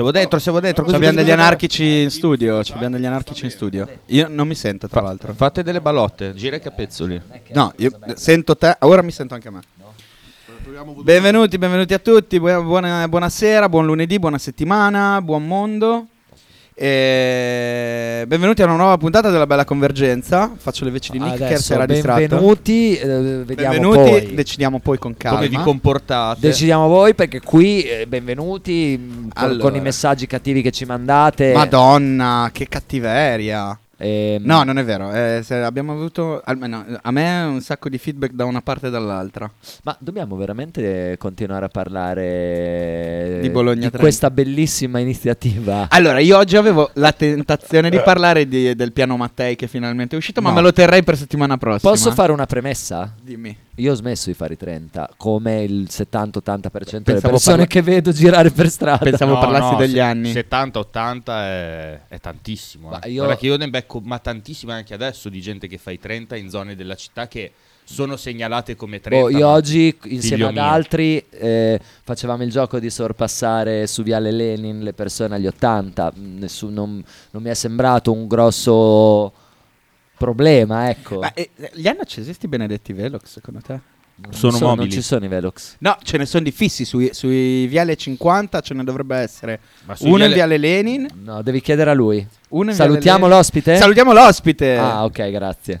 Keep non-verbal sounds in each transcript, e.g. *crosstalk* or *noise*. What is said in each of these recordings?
Siamo dentro, siamo dentro. così, Abbiamo degli anarchici in studio. ci Abbiamo degli anarchici in studio. Io non mi sento, tra l'altro. Fate delle balotte, gira i capezzoli. No, io sento te. Ora mi sento anche a me. Benvenuti, benvenuti a tutti. buona- buona- buonasera, buon lunedì, buona settimana, buon mondo. E benvenuti a una nuova puntata della Bella Convergenza. Faccio le voci di Nick che Adesso, si era distratto. benvenuti, eh, vediamo Benvenuti, poi. decidiamo poi con calma. Come vi comportate? Decidiamo voi perché qui eh, benvenuti mh, con, Allora. con i messaggi cattivi che ci mandate. Madonna, che cattiveria. Ehm, No, non è vero. eh, abbiamo avuto almeno a me un sacco di feedback da una parte e dall'altra. Ma dobbiamo veramente continuare a parlare Di Bologna 30. questa bellissima iniziativa. Allora, io oggi avevo la tentazione di parlare di- del piano Mattei che finalmente è uscito, ma No. me lo terrei per settimana prossima. Posso fare una premessa? Dimmi. Io ho smesso di fare i 30, come il 70-80% delle persone parla- che vedo girare per strada. Pensavo parlassi degli se- anni. 70-80 è, è tantissimo. Ma eh. io- Guarda che io ne becco, ma tantissimo anche adesso di gente che fa i 30 in zone della città che sono segnalate come 30. Boh, io oggi insieme ad mio. altri eh, facevamo il gioco di sorpassare su Viale Lenin le persone agli 80. Mm, nessun- non, non mi è sembrato un grosso problema, ecco. Ma eh, li hanno accesi sti benedetti Velox, secondo te? Non sono so- mobili. Non ci sono i Velox. No, ce ne sono di fissi sui, sui viale 50, ce ne dovrebbe essere uno in viale- viale Lenin, No, devi chiedere a lui. uno in Salutiamo viale l'ospite? Salutiamo l'ospite. Ah, ok, grazie.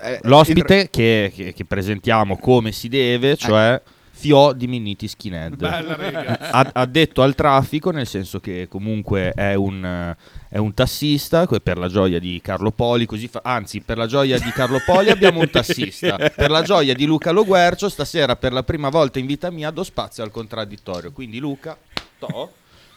Eh, L'ospite che, che- che presentiamo come si deve, cioè Fio di Minniti Skinhead. Ha, ha detto al traffico, nel senso che comunque è un, è un tassista, per la gioia di Carlo Poli, così fa- anzi per la gioia di Carlo Poli abbiamo un tassista, per la gioia di Luca Loguercio stasera per la prima volta in vita mia do spazio al contraddittorio, quindi Luca, to,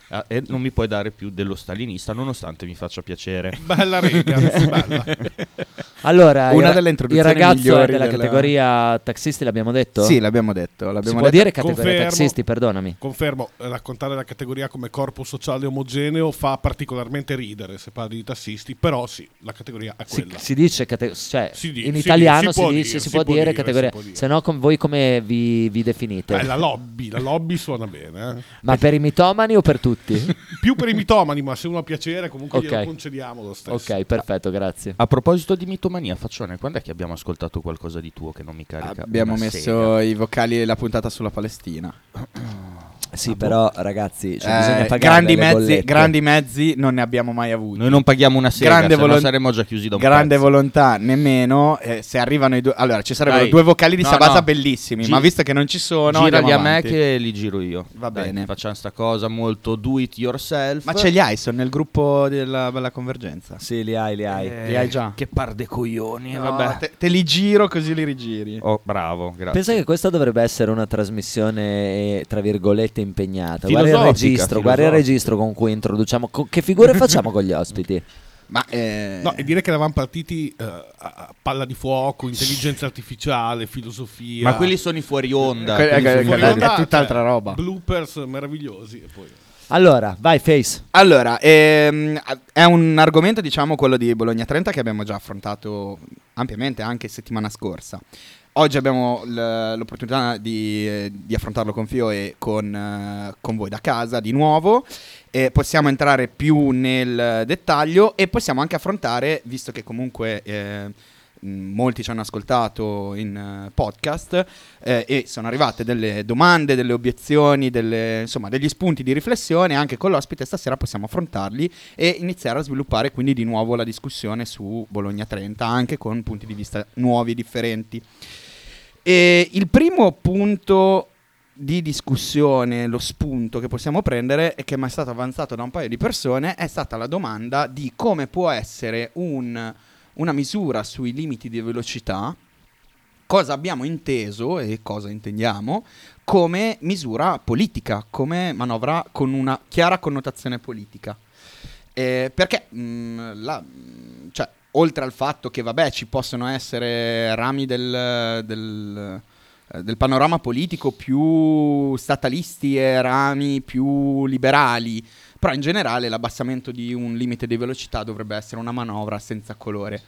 eh, e non mi puoi dare più dello stalinista nonostante mi faccia piacere. Bella riga, bella. *laughs* Allora, Una il, delle il introduzioni ragazzo è migliori della della- categoria taxisti, l'abbiamo detto? Sì, l'abbiamo detto. Si L'abbiamo può detto. dire categoria Confermo. taxisti, perdonami. Confermo, raccontare la categoria come corpo sociale omogeneo fa particolarmente ridere se parli di tassisti, però sì, la categoria è Si, quella. si dice cate- cioè, Si di- in si italiano si si, può dice, dire, si si può può dire categoria. si può. Se no, com- voi come vi, vi definite? Eh, la lobby, la lobby suona bene. eh. Ma per i mitomani o per tutti? *laughs* Più per i mitomani, ma se uno ha piacere comunque Ok. glielo concediamo lo stesso. ok, perfetto, grazie. A proposito di mitomania, Faccione, quando è che abbiamo ascoltato qualcosa di tuo che non mi carica? Abbiamo messo sega? i vocali e la puntata sulla Palestina. *clears throat* Sì, però ragazzi, cioè, Eh, bisogna pagare grandi, mezzi, bollette. grandi mezzi non ne abbiamo mai avuti. Noi non paghiamo una sega, grande, se no volon- saremmo già chiusi da un grande pezzo. volontà nemmeno. eh, se arrivano i due, allora ci sarebbero Dai. due vocali di No, Sabasa no. bellissimi. Gi- ma visto che non ci sono, Girali a me che li giro io. Va Dai, bene. Facciamo sta cosa molto do it yourself. Ma ce li hai? Sono nel gruppo della Bella Convergenza. Sì, li hai, li hai. Eh, li hai già? Che par de coglioni. No, vabbè. te, te li giro così li rigiri. Oh, bravo, grazie. Pensa che questa dovrebbe essere una trasmissione, eh, tra virgolette, impegnata. Guarda il registro, guarda il registro con cui introduciamo. co- che figure facciamo con gli ospiti? *laughs* Ma eh, No, e dire che eravamo partiti eh, a palla di fuoco, intelligenza artificiale, filosofia. Ma quelli sono i fuori onda. Que- eh, sono i que- fuori quella- onda. è tutt'altra roba. Bloopers meravigliosi. E poi... Allora, vai, Face. Allora, ehm, è un argomento, diciamo, quello di Bologna 30 che abbiamo già affrontato ampiamente anche settimana scorsa. Oggi abbiamo l'opportunità di, eh, di affrontarlo con Fio e con, eh, con voi da casa di nuovo. E possiamo entrare più nel dettaglio e possiamo anche affrontare, visto che comunque eh, molti ci hanno ascoltato in eh, podcast eh, e sono arrivate delle domande, delle obiezioni, delle- insomma degli spunti di riflessione, anche con l'ospite stasera possiamo affrontarli e iniziare a sviluppare quindi di nuovo la discussione su Bologna 30, anche con punti di vista nuovi, differenti. E il primo punto di discussione, lo spunto che possiamo prendere e che mi è stato avanzato da un paio di persone è stata la domanda di come può essere un- una misura sui limiti di velocità, cosa abbiamo inteso e cosa intendiamo come misura politica, come manovra con una chiara connotazione politica. Eh, perché mh, la- mh, cioè, oltre al fatto che vabbè ci possono essere rami del, del, eh, del panorama politico più statalisti e rami più liberali, Però in generale l'abbassamento di un limite di velocità dovrebbe essere una manovra senza colore.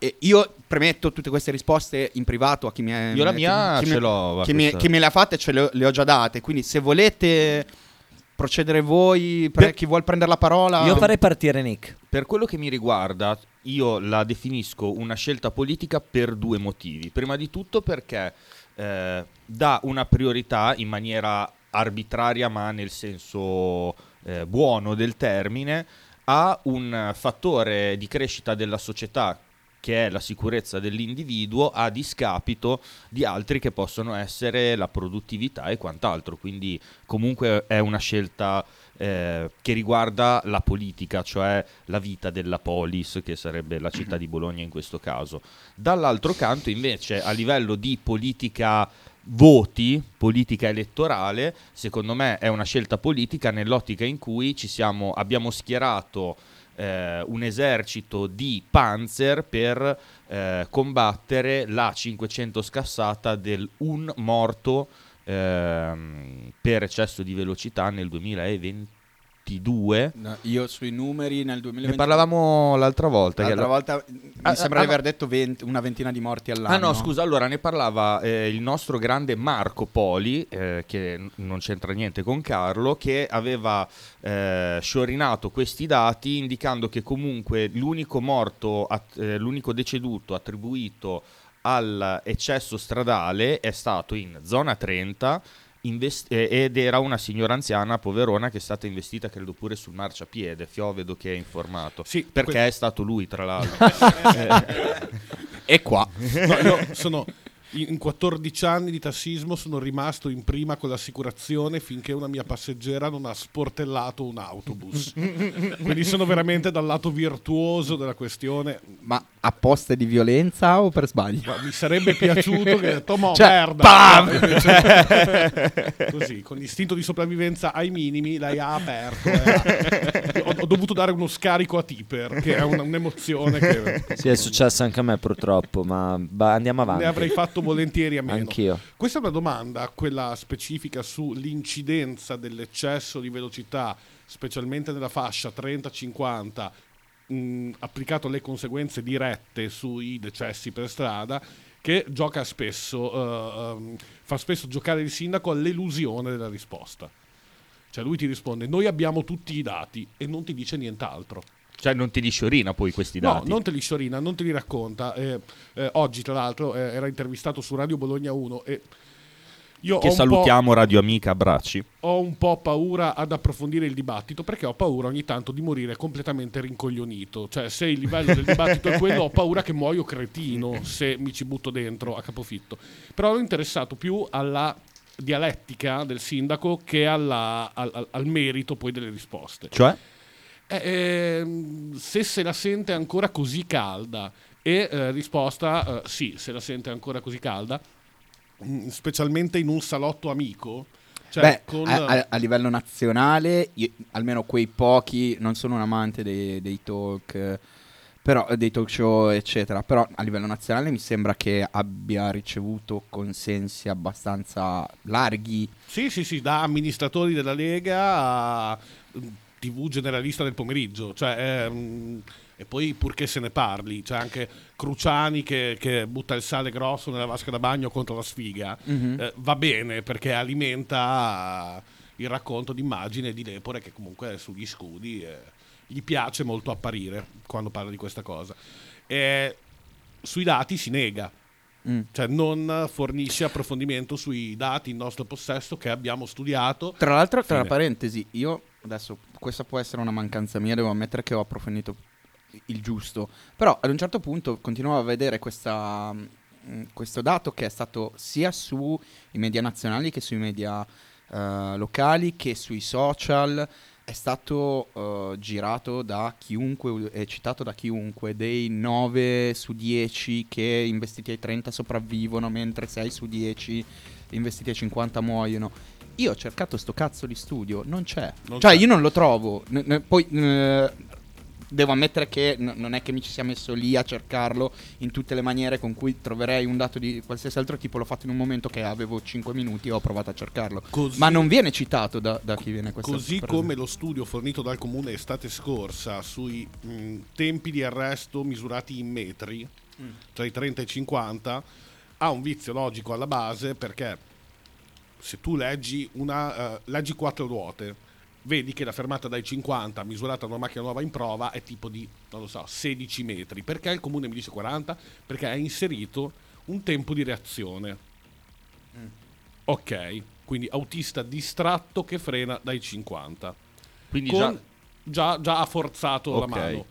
E io premetto tutte queste risposte in privato a chi mi è... Io la mia chi ce mi- l'ho, Chi, mi, chi me le ha fatte ce le ho, le ho già date, quindi se volete procedere voi, pre- Per- chi vuol prendere la parola... Io farei partire Nick. Per quello che mi riguarda, io la definisco una scelta politica per due motivi. Prima di tutto perché eh, dà una priorità in maniera arbitraria, ma nel senso eh, buono del termine, a un fattore di crescita della società che è la sicurezza dell'individuo a discapito di altri che possono essere la produttività e quant'altro. Quindi comunque è una scelta eh, che riguarda la politica, cioè la vita della polis, che sarebbe la città di Bologna in questo caso. Dall'altro canto invece a livello di politica voti, politica elettorale, secondo me è una scelta politica nell'ottica in cui siamo, abbiamo schierato eh, un esercito di panzer per eh, combattere la 500 scassata del un morto ehm, per eccesso di velocità nel 2022. No, io sui numeri nel Ne 2020... parlavamo l'altra volta. che L'altra la- volta mi Ah, sembra ah, di aver no. detto 20 una ventina di morti all'anno. Ah no, scusa, allora ne parlava eh, il nostro grande Marco Poli, eh, che non c'entra niente con Carlo, che aveva eh, sciorinato questi dati indicando che comunque l'unico morto, att- eh, l'unico deceduto attribuito all'eccesso stradale è stato in zona 30 invest- eh, ed era una signora anziana poverona che è stata investita credo pure sul marciapiede, Fio vedo che è informato, Sì, perché que- è stato lui tra l'altro. *laughs* E qua. No, io sono in in 14 anni di tassismo sono rimasto in prima con l'assicurazione finché una mia passeggera non ha sportellato un autobus. *laughs* Quindi sono veramente dal lato virtuoso della questione. Ma apposta di violenza o per sbaglio? Ma mi sarebbe piaciuto che Tomo Cioè, merda. *laughs* Invece- Così, *laughs* con l'istinto di sopravvivenza ai minimi, lei ha aperto. eh. Ho, ho dovuto dare uno scarico a Tipper, che è un- un'emozione che Sì, è successo anche a me purtroppo, ma ba- andiamo avanti. ne avrei fatto volentieri a meno. Anch'io. Questa è una domanda, quella specifica sull'incidenza dell'eccesso di velocità, specialmente nella fascia 30-50, mh, applicato alle conseguenze dirette sui decessi per strada, che gioca spesso, eh, ehm, fa spesso giocare il sindaco all'elusione della risposta. Cioè lui ti risponde, noi abbiamo tutti i dati e non ti dice nient'altro. Cioè non ti li sciorina poi questi No, dati. non te li sciorina, non te li racconta. Eh, eh, oggi, tra l'altro, eh, era intervistato su Radio Bologna 1 e io Che salutiamo Radio Amica, abbracci. ho un po' paura ad approfondire il dibattito perché ho paura ogni tanto di morire completamente rincoglionito. Cioè, se il livello del dibattito è quello, ho paura che muoio cretino se mi ci butto dentro a capofitto. Però ero interessato più alla dialettica del sindaco che alla- al- al- al merito poi delle risposte. Cioè? Eh, ehm, se se la sente ancora così calda e eh, risposta eh, sì, se la sente ancora così calda, mm, specialmente in un salotto amico. Cioè, Beh, con, a, a- livello nazionale, io- almeno quei pochi, non sono un amante dei, dei talk, però, dei talk show, eccetera, però a livello nazionale mi sembra che abbia ricevuto consensi abbastanza larghi. Sì, sì, sì, da amministratori della Lega a mm, TV generalista del pomeriggio. Cioè, ehm, e poi purché se ne parli, c'è anche Cruciani che, che butta il sale grosso nella vasca da bagno contro la sfiga. Eh, va bene perché alimenta il racconto di immagini e di lepore che comunque sugli scudi eh, gli piace molto apparire quando parla di questa cosa. E sui dati si nega. Mm. Cioè non fornisce approfondimento sui dati in nostro possesso che abbiamo studiato. Tra l'altro, tra Fine. parentesi, io adesso questa può essere una mancanza mia, devo ammettere che ho approfondito il giusto, però ad un certo punto continuavo a vedere questa, mm, questo dato che è stato sia sui media nazionali che sui media eh, locali che sui social è stato eh, girato da chiunque è citato da chiunque dei 9 su 10 che investiti ai 30 sopravvivono mentre 6 su 10 investiti ai 50 muoiono. Io ho cercato sto cazzo di studio non c'è. Non cioè c'è. io non lo trovo. N- n- poi eh, Devo ammettere che n- non è che mi ci sia messo lì a cercarlo in tutte le maniere con cui troverei un dato di qualsiasi altro tipo. L'ho fatto in un momento che avevo 5 minuti e ho provato a cercarlo. Così- Ma non viene citato da, da chi viene questa Così per come lo studio fornito dal comune estate scorsa sui mh, tempi di arresto misurati in metri, Mm. tra i 30 e i 50, ha un vizio logico alla base perché se tu leggi, una, eh, leggi quattro ruote, vedi che la fermata dai 50 misurata da una macchina nuova in prova è tipo di, non lo so, 16 metri. Perché il comune mi dice 40? Perché ha inserito un tempo di reazione. Ok, quindi autista distratto che frena dai 50. Quindi Con- già già, già ha forzato la Ok. mano.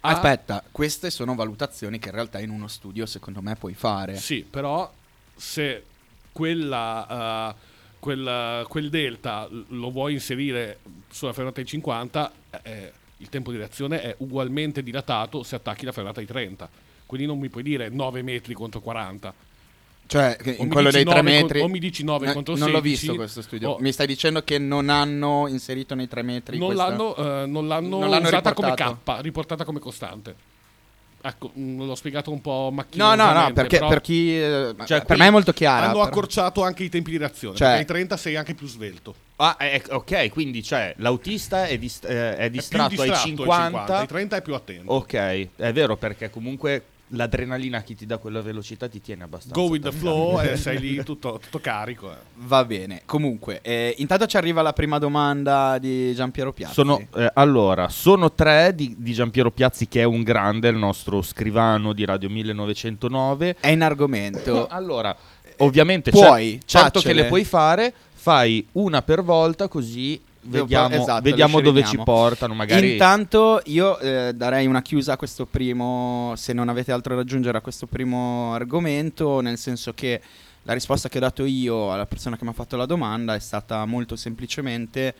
Ha- Aspetta, queste sono valutazioni che in realtà in uno studio secondo me puoi fare. Sì, però se quella, eh, quel, quel delta lo vuoi inserire sulla fermata ai 50, eh, il tempo di reazione è ugualmente dilatato se attacchi la fermata ai 30. Quindi non mi puoi dire 9 metri contro 40. Cioè, in quello dei 3 nove con- metri. o mi dici nove Eh, contro Non l'ho 16, visto questo studio. o- Mi stai dicendo che non hanno inserito nei 3 metri. Non questa- l'hanno, eh, non l'hanno Non l'hanno usata come riportato. K, riportata come costante. Ecco, mh, l'ho spiegato un po' No, macchinosamente. no, no, perché però per chi. eh, Cioè, per me è molto chiara. hanno però- accorciato anche i tempi di reazione. Cioè- perché ai 30 sei anche più svelto. Ah, eh, ok, quindi cioè, l'autista è, dist- eh, è È più distratto, distratto ai 50. ai 30 è più attento. Ok, è vero perché comunque l'adrenalina che ti dà quella velocità ti tiene abbastanza. Go with the flow e *laughs* sei lì tutto, tutto carico. eh. Va bene. Comunque, eh, intanto ci arriva la prima domanda di Giampiero Piazzi. Sono, eh, allora, sono tre di, di Giampiero Piazzi che è un grande, il nostro scrivano di Radio 1909. È in argomento. *coughs* Allora, ovviamente Puoi, cer- certo che le puoi fare, fai una per volta così vediamo, esatto, vediamo dove ci portano. Magari Intanto io eh, darei una chiusa a questo primo, se non avete altro da aggiungere a questo primo argomento, nel senso che la risposta che ho dato io alla persona che mi ha fatto la domanda è stata molto semplicemente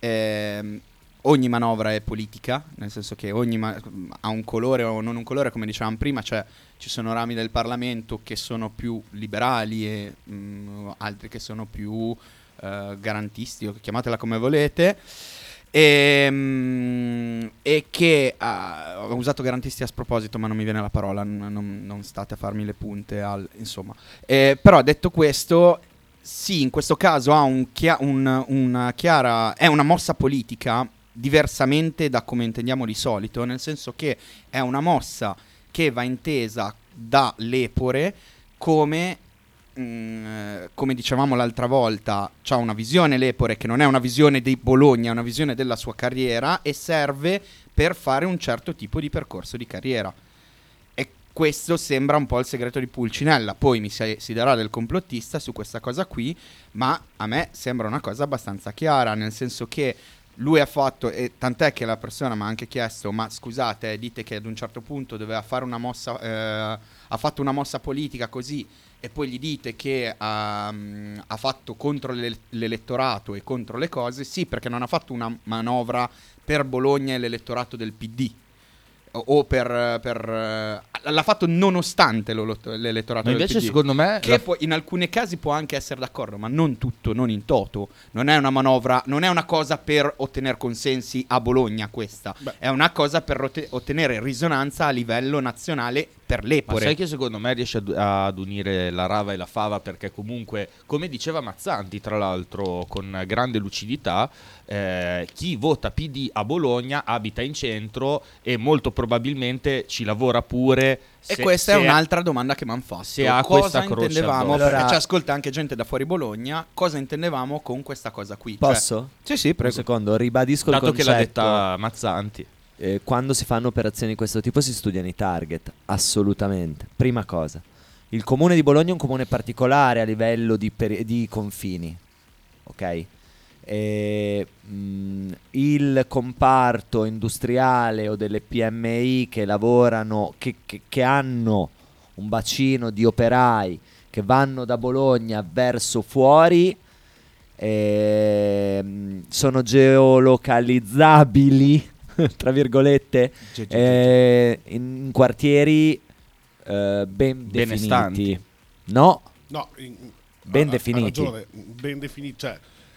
ehm, ogni manovra è politica, nel senso che ogni ma- ha un colore o non un colore, come dicevamo prima, cioè ci sono rami del Parlamento che sono più liberali e mm, altri che sono più eh, garantisti o chiamatela come volete. E, mm, e che ah, ho usato garantisti a sproposito, ma non mi viene la parola. Non, non state a farmi le punte. Al, insomma, Eh, però detto questo, sì, in questo caso ha un chia- un- una chiara. È una mossa politica diversamente da come intendiamo di solito, nel senso che è una mossa che va intesa dall'Epore come mm, eh, come dicevamo l'altra volta, ha una visione l'Epore che non è una visione di Bologna, è una visione della sua carriera e serve per fare un certo tipo di percorso di carriera. E questo sembra un po' il segreto di Pulcinella. Poi mi si, si darà del complottista su questa cosa qui, ma a me sembra una cosa abbastanza chiara, nel senso che lui ha fatto, e tant'è che la persona mi ha anche chiesto, ma scusate, dite che ad un certo punto doveva fare una mossa, eh, ha fatto una mossa politica così, e poi gli dite che ehm, ha fatto contro l'ele- l'elettorato e contro le cose, sì, perché non ha fatto una manovra per Bologna e l'elettorato del PD. O per, per, l'ha fatto nonostante l'elettorato Ma invece secondo me Che la- può- in alcuni casi può anche essere d'accordo, ma non tutto, non in toto. Non è una manovra, non è una cosa per ottenere consensi a Bologna questa. Beh. È una cosa per rote- ottenere risonanza a livello nazionale per Ma l'Epore. sai che secondo me riesce ad, ad unire la rava e la fava perché comunque, come diceva Mazzanti tra l'altro con grande lucidità, eh, chi vota PD a Bologna abita in centro e molto probabilmente ci lavora pure. E se- questa è un'altra domanda che mi hanno fatto. se ha cosa intendevamo? addosso. Perché Allora- ci ascolta anche gente da fuori Bologna. Cosa intendevamo con questa cosa qui? Cioè- Posso? sì, sì, Un prego. secondo, ribadisco Dato il che concetto. l'ha detta Mazzanti. Eh, quando si fanno operazioni di questo tipo si studiano i target, assolutamente. Prima cosa, il comune di Bologna è un comune particolare a livello di, peri- di confini, ok? E, mm, il comparto industriale o delle PMI che lavorano, che, che- che hanno un bacino di operai che vanno da Bologna verso fuori, ehm, sono geolocalizzabili, *laughs* tra virgolette, Ge- ge- eh, in quartieri eh, ben Benestanti. definiti. No, No, in- Ben ha definiti. ragione, ben definiti. Cioè,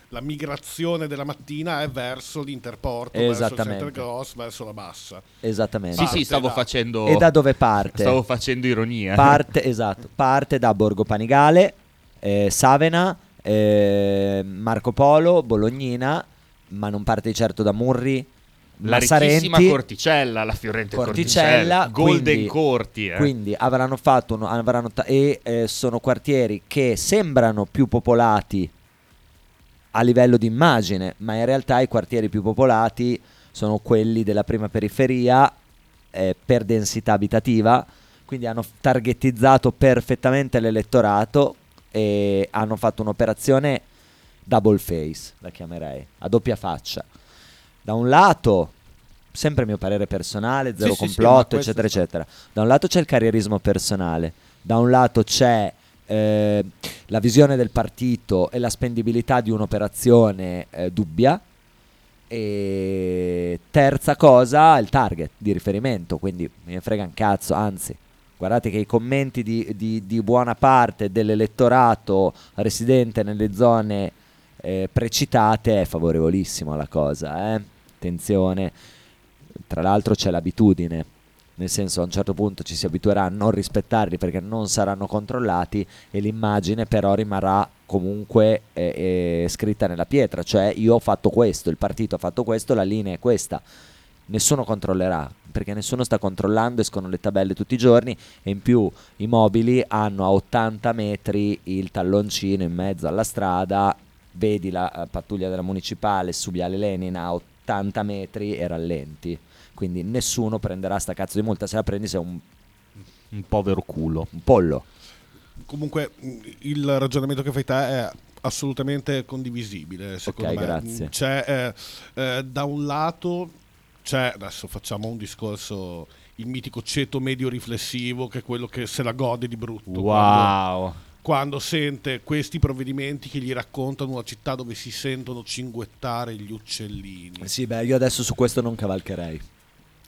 la migrazione della mattina è verso l'Interporto, verso il. Center Cross, verso la bassa. Esattamente. Sì, Parte sì, stavo da- facendo. E da dove parte? Stavo facendo ironia. Parte, esatto, parte da Borgo Panigale, eh, Savena, eh, Marco Polo, Bolognina, ma non parte di certo da Murri, la ricchissima. Corticella, la fiorente Corticella, Corticella, Golden quindi- Corti. eh. Quindi avranno fatto uno- avranno ta- e eh, sono quartieri che sembrano più popolati a livello di immagine, ma in realtà i quartieri più popolati sono quelli della prima periferia eh, per densità abitativa, quindi hanno targetizzato perfettamente l'elettorato e hanno fatto un'operazione double face, la chiamerei, a doppia faccia. Da un lato, sempre mio parere personale, zero Sì, sì, sì, complotto, ma questo eccetera, eccetera. Da un lato c'è il carrierismo personale, da un lato c'è eh, la visione del partito e la spendibilità di un'operazione eh, dubbia. E terza cosa, il target di riferimento, quindi ne frega un cazzo, anzi, guardate che i commenti di, di- di buona parte dell'elettorato residente nelle zone eh, precitate è favorevolissimo alla cosa, eh? attenzione, tra l'altro c'è l'abitudine, nel senso a un certo punto ci si abituerà a non rispettarli perché non saranno controllati e l'immagine però rimarrà comunque eh, eh, scritta nella pietra, cioè io ho fatto questo, il partito ha fatto questo, la linea è questa. Nessuno controllerà perché nessuno sta controllando, escono le tabelle tutti i giorni e in più i mobili hanno a 80 metri il talloncino in mezzo alla strada, vedi la eh, pattuglia della municipale su Viale Lenin a 80 metri e rallenti. Quindi nessuno prenderà sta cazzo di multa, se la prendi sei un, Un povero culo. un pollo. Comunque mh, il ragionamento che fai te è assolutamente condivisibile, secondo Ok, me. grazie. C'è eh, eh, da un lato c'è adesso facciamo un discorso il mitico ceto medio riflessivo che è quello che se la gode di brutto quando, Wow. quando sente questi provvedimenti che gli raccontano una città dove si sentono cinguettare gli uccellini. Sì, beh, io adesso su questo non cavalcherei.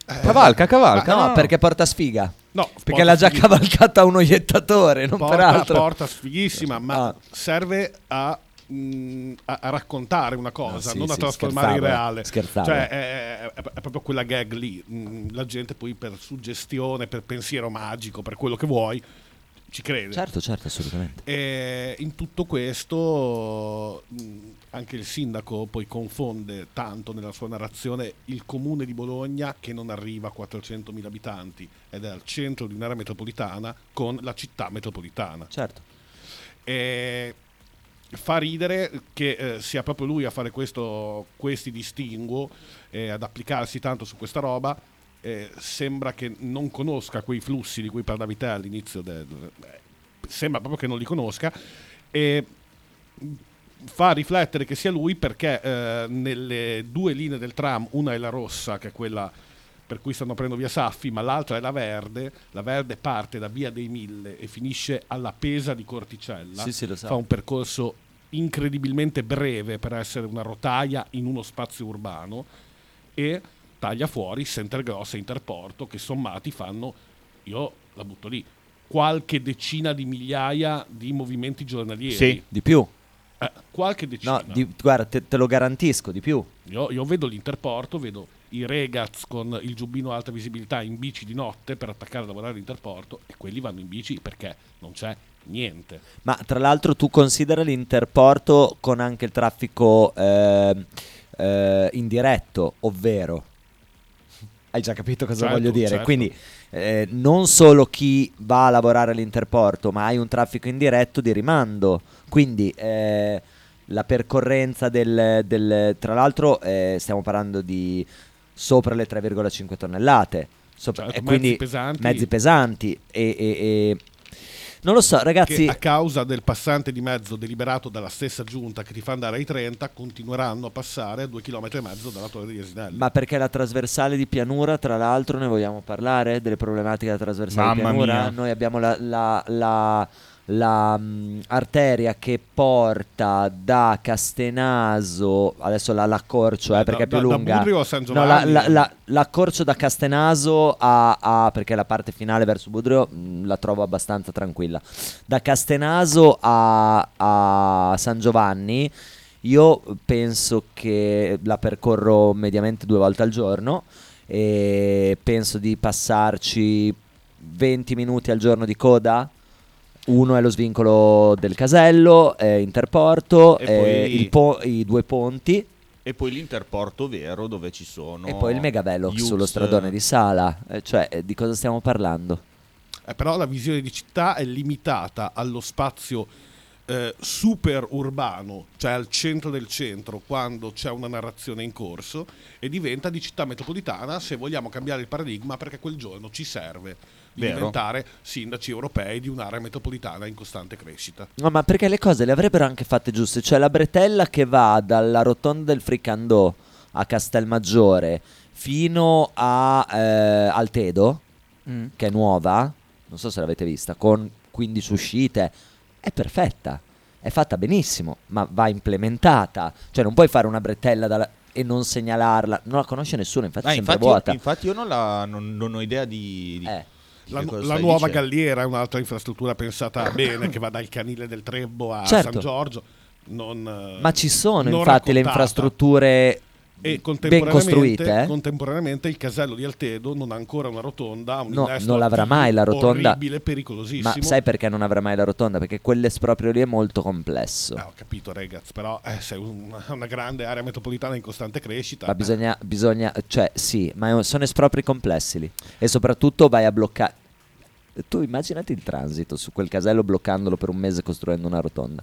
Cavalca, cavalca. no, no. perché porta sfiga. No, Perché porta l'ha già cavalcata uno iettatore, non porta, peraltro. porta sfighissima, ma Ah. serve a, mh, a- a raccontare una cosa, Ah, sì, non a sì, trasformare in reale. scherzavo. Cioè, è, è- è proprio quella gag lì. mh, La gente poi per suggestione, per pensiero magico, per quello che vuoi, ci crede. Certo, certo, assolutamente. E in tutto questo mh, anche il sindaco poi confonde tanto nella sua narrazione il comune di Bologna che non arriva a 400.000 abitanti ed è al centro di un'area metropolitana con la città metropolitana. Certo. E fa ridere che eh, sia proprio lui a fare questo, questi distinguo e ad applicarsi tanto su questa roba. eh, sembra che non conosca quei flussi di cui parlavi te all'inizio. del- eh, sembra proprio che non li conosca. E fa riflettere che sia lui perché eh, nelle due linee del tram, una è la rossa, che è quella per cui stanno prendendo via Saffi, ma l'altra è la verde. La verde parte da via dei Mille e finisce alla Pesa di Corticella. Sì, sì, lo so. Fa un percorso incredibilmente breve per essere una rotaia in uno spazio urbano e taglia fuori Center Gross e Interporto che sommati fanno, io la butto lì, qualche decina di migliaia di movimenti giornalieri. Sì. Di più. Eh, qualche decina. No, di- guarda, te, te lo garantisco, di più. Io, io vedo l'Interporto, vedo i Regaz con il giubbino a alta visibilità in bici di notte per attaccare a lavorare all'Interporto e quelli vanno in bici perché non c'è niente. Ma tra l'altro tu considera l'interporto con anche il traffico ehm, eh, indiretto, ovvero... Hai già capito cosa Certo, voglio dire? certo. Quindi eh, non solo chi va a lavorare all'interporto, ma hai un traffico indiretto di rimando. Quindi eh, la percorrenza del... del- tra l'altro eh, stiamo parlando di sopra le 3,5 tonnellate. Sopra- Certo, e mezzi quindi pesanti. mezzi pesanti e- e- e non lo so, ragazzi. Che a causa del passante di mezzo deliberato dalla stessa giunta che ti fa andare ai 30 continueranno a passare a 2 km e mezzo dalla torre di Asinelli. Ma perché la trasversale di pianura, tra l'altro, ne vogliamo parlare delle problematiche della trasversale di Mamma pianura? mia. Noi abbiamo la, la- la- la, mh, arteria che porta da Castenaso, adesso la, l'accorcio eh, Eh, perché da- è più da- da lunga. Budrio a San No, la- la- la- l'accorcio da Castenaso a, a- perché la parte finale verso Budrio mh, la trovo abbastanza tranquilla. Da Castenaso a, a San Giovanni Io penso che la percorro mediamente due volte al giorno e penso di passarci 20 minuti al giorno di coda. Uno è lo svincolo del casello, eh, Interporto, E eh, poi- il po- i due ponti E poi l'interporto vero dove ci sono. e poi il Megavelox Yux, sullo stradone di Sala. Eh, cioè, eh, di cosa stiamo parlando? Eh, però la visione di città è limitata allo spazio eh, super urbano, cioè al centro del centro, quando c'è una narrazione in corso, e diventa di città metropolitana se vogliamo cambiare il paradigma perché quel giorno ci serve di Vero. diventare sindaci europei di un'area metropolitana in costante crescita. No, ma perché le cose le avrebbero anche fatte giuste. Cioè, la bretella che va dalla rotonda del Fricandò a Castelmaggiore fino a eh, Altedo, Mm. che è nuova, non so se l'avete vista, con 15 uscite, è perfetta. È fatta benissimo, ma va implementata. Cioè, non puoi fare una bretella dalla- e non segnalarla. Non la conosce nessuno, infatti Ah, è sempre infatti, vuota. infatti io non, la- non- non ho idea di, di- Eh. La, la nuova dicendo. Galliera è un'altra infrastruttura pensata *coughs* bene che va dal canile del Trebbo a Certo. San Giorgio. Non, Ma ci sono infatti le raccontata. infrastrutture E ben contemporaneamente, costruite. eh? contemporaneamente il casello di Altedo non ha ancora una rotonda, un No, non l'avrà mai la rotonda. orribile, pericolosissimo. Ma sai perché non avrà mai la rotonda? Perché quell'esproprio lì è molto complesso. Eh, ho capito, ragazzi, però eh, sei una, una grande area metropolitana in costante crescita. Ma bisogna, bisogna, cioè sì, ma sono espropri complessi lì. E soprattutto vai a bloccare. Tu immaginati il transito su quel casello bloccandolo per un mese costruendo una rotonda.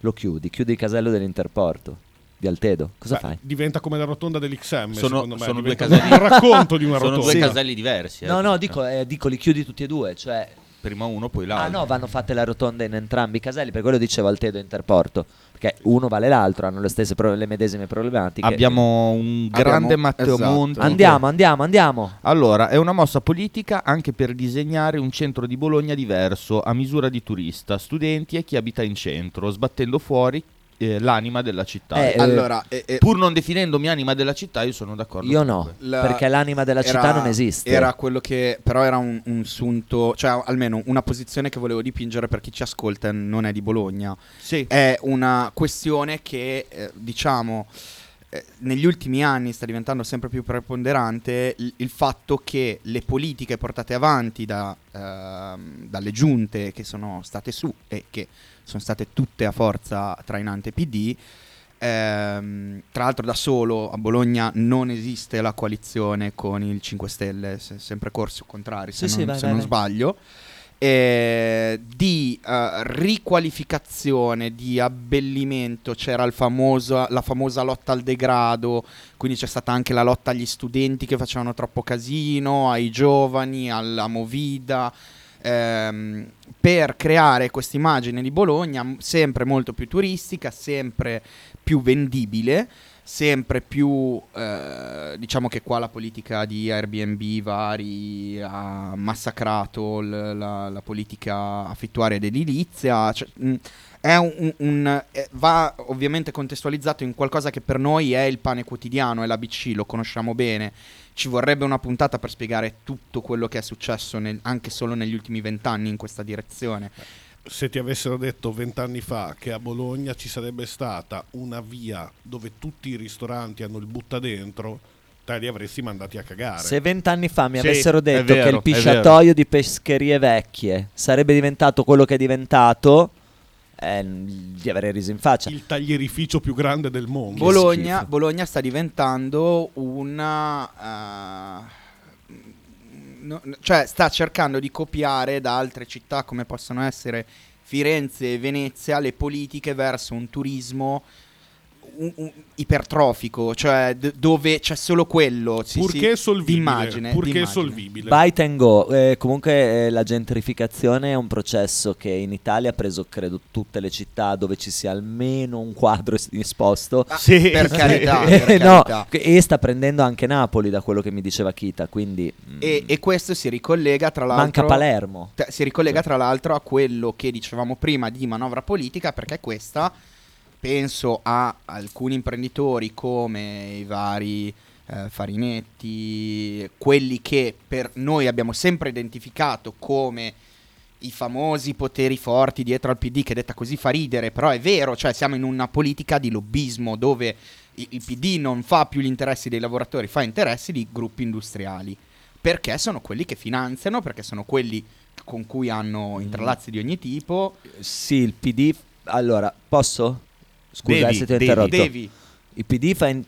Lo chiudi, chiudi il casello dell'interporto di Altedo. Cosa Beh, fai? Diventa come la rotonda dell'XM. Sono- secondo me. sono due caselli- un racconto di una Sono rotonda. due Sì. caselli diversi. No, eh. no, dico, eh, dico li chiudi tutti e due. Cioè, Prima uno, poi ah l'altro. no, vanno fatte la rotonda in entrambi i caselli. Per quello dicevo Altedo e Interporto. Perché uno vale l'altro, hanno le stesse pro- le medesime problematiche. Abbiamo un grande Abbiamo- Matteo esatto. Monti. Andiamo, andiamo, andiamo. Allora, è una mossa politica anche per disegnare un centro di Bologna diverso, a misura di turista, studenti e chi abita in centro, sbattendo fuori eh, l'anima della città. Eh, Allora, e- e- Pur non definendomi anima della città, io sono d'accordo. Io no. La- perché l'anima della città era- non esiste. Era quello che, però era un, un sunto, cioè almeno una posizione che volevo dipingere per chi ci ascolta e non è di Bologna. Sì. È una questione che, eh, diciamo, eh, negli ultimi anni sta diventando sempre più preponderante il, il fatto che le politiche portate avanti da, ehm, dalle giunte che sono state su e che sono state tutte a forza trainante PD. ehm, tra l'altro da solo a Bologna non esiste la coalizione con il 5 Stelle, se- sempre corso contrario se, Sì, non, sì, vai, se vai, non vai. sbaglio eh, di eh, riqualificazione, di abbellimento, c'era il famoso- la famosa lotta al degrado, quindi c'è stata anche la lotta agli studenti che facevano troppo casino, ai giovani, alla movida, ehm, per creare questa immagine di Bologna sempre molto più turistica, sempre più vendibile sempre più eh, diciamo che qua la politica di Airbnb vari ha massacrato l- la, la politica affittuaria ed edilizia cioè, mh, è un, un- un- eh, va ovviamente contestualizzato in qualcosa che per noi è il pane quotidiano è l'ABC lo conosciamo bene. Ci vorrebbe una puntata per spiegare tutto quello che è successo nel- anche solo negli ultimi vent'anni in questa direzione. Se ti avessero detto vent'anni fa che a Bologna ci sarebbe stata una via dove tutti i ristoranti hanno il butta dentro, te li avresti mandati a cagare. Se vent'anni fa mi Sì, avessero detto vero, che il pisciatoio di pescherie vecchie sarebbe diventato quello che è diventato, eh, gli avrei riso in faccia. il taglierificio più grande del mondo. Bologna. Bologna sta diventando una... no- no- cioè sta cercando di copiare da altre città come possono essere Firenze e Venezia le politiche verso un turismo un- un- ipertrofico, cioè d- dove c'è solo quello. sì, purché sì, solvibile. d'immagine, purché d'immagine. solvibile. Bite and go. Eh, comunque eh, la gentrificazione è un processo che in Italia ha preso credo tutte le città dove ci sia almeno un quadro es- esposto. Ah, Sì, per sì. carità, *laughs* per no, carità. che- e sta prendendo anche Napoli da quello che mi diceva Kita, quindi mm, E, e questo si ricollega tra l'altro... manca Palermo. Te- si ricollega tra l'altro a quello che dicevamo prima di manovra politica perché questa penso a alcuni imprenditori come i vari eh, Farinetti, quelli che per noi abbiamo sempre identificato come i famosi poteri forti dietro al PD, che detta così fa ridere, però è vero, cioè siamo in una politica di lobbismo dove il PD non fa più gli interessi dei lavoratori, fa interessi di gruppi industriali, perché sono quelli che finanziano, perché sono quelli con cui hanno Mm. intralazzi di ogni tipo. Sì, il PD. Allora, posso? Scusa Devi, eh, se ti ho devi. interrotto. Devi. Il PD fa. in-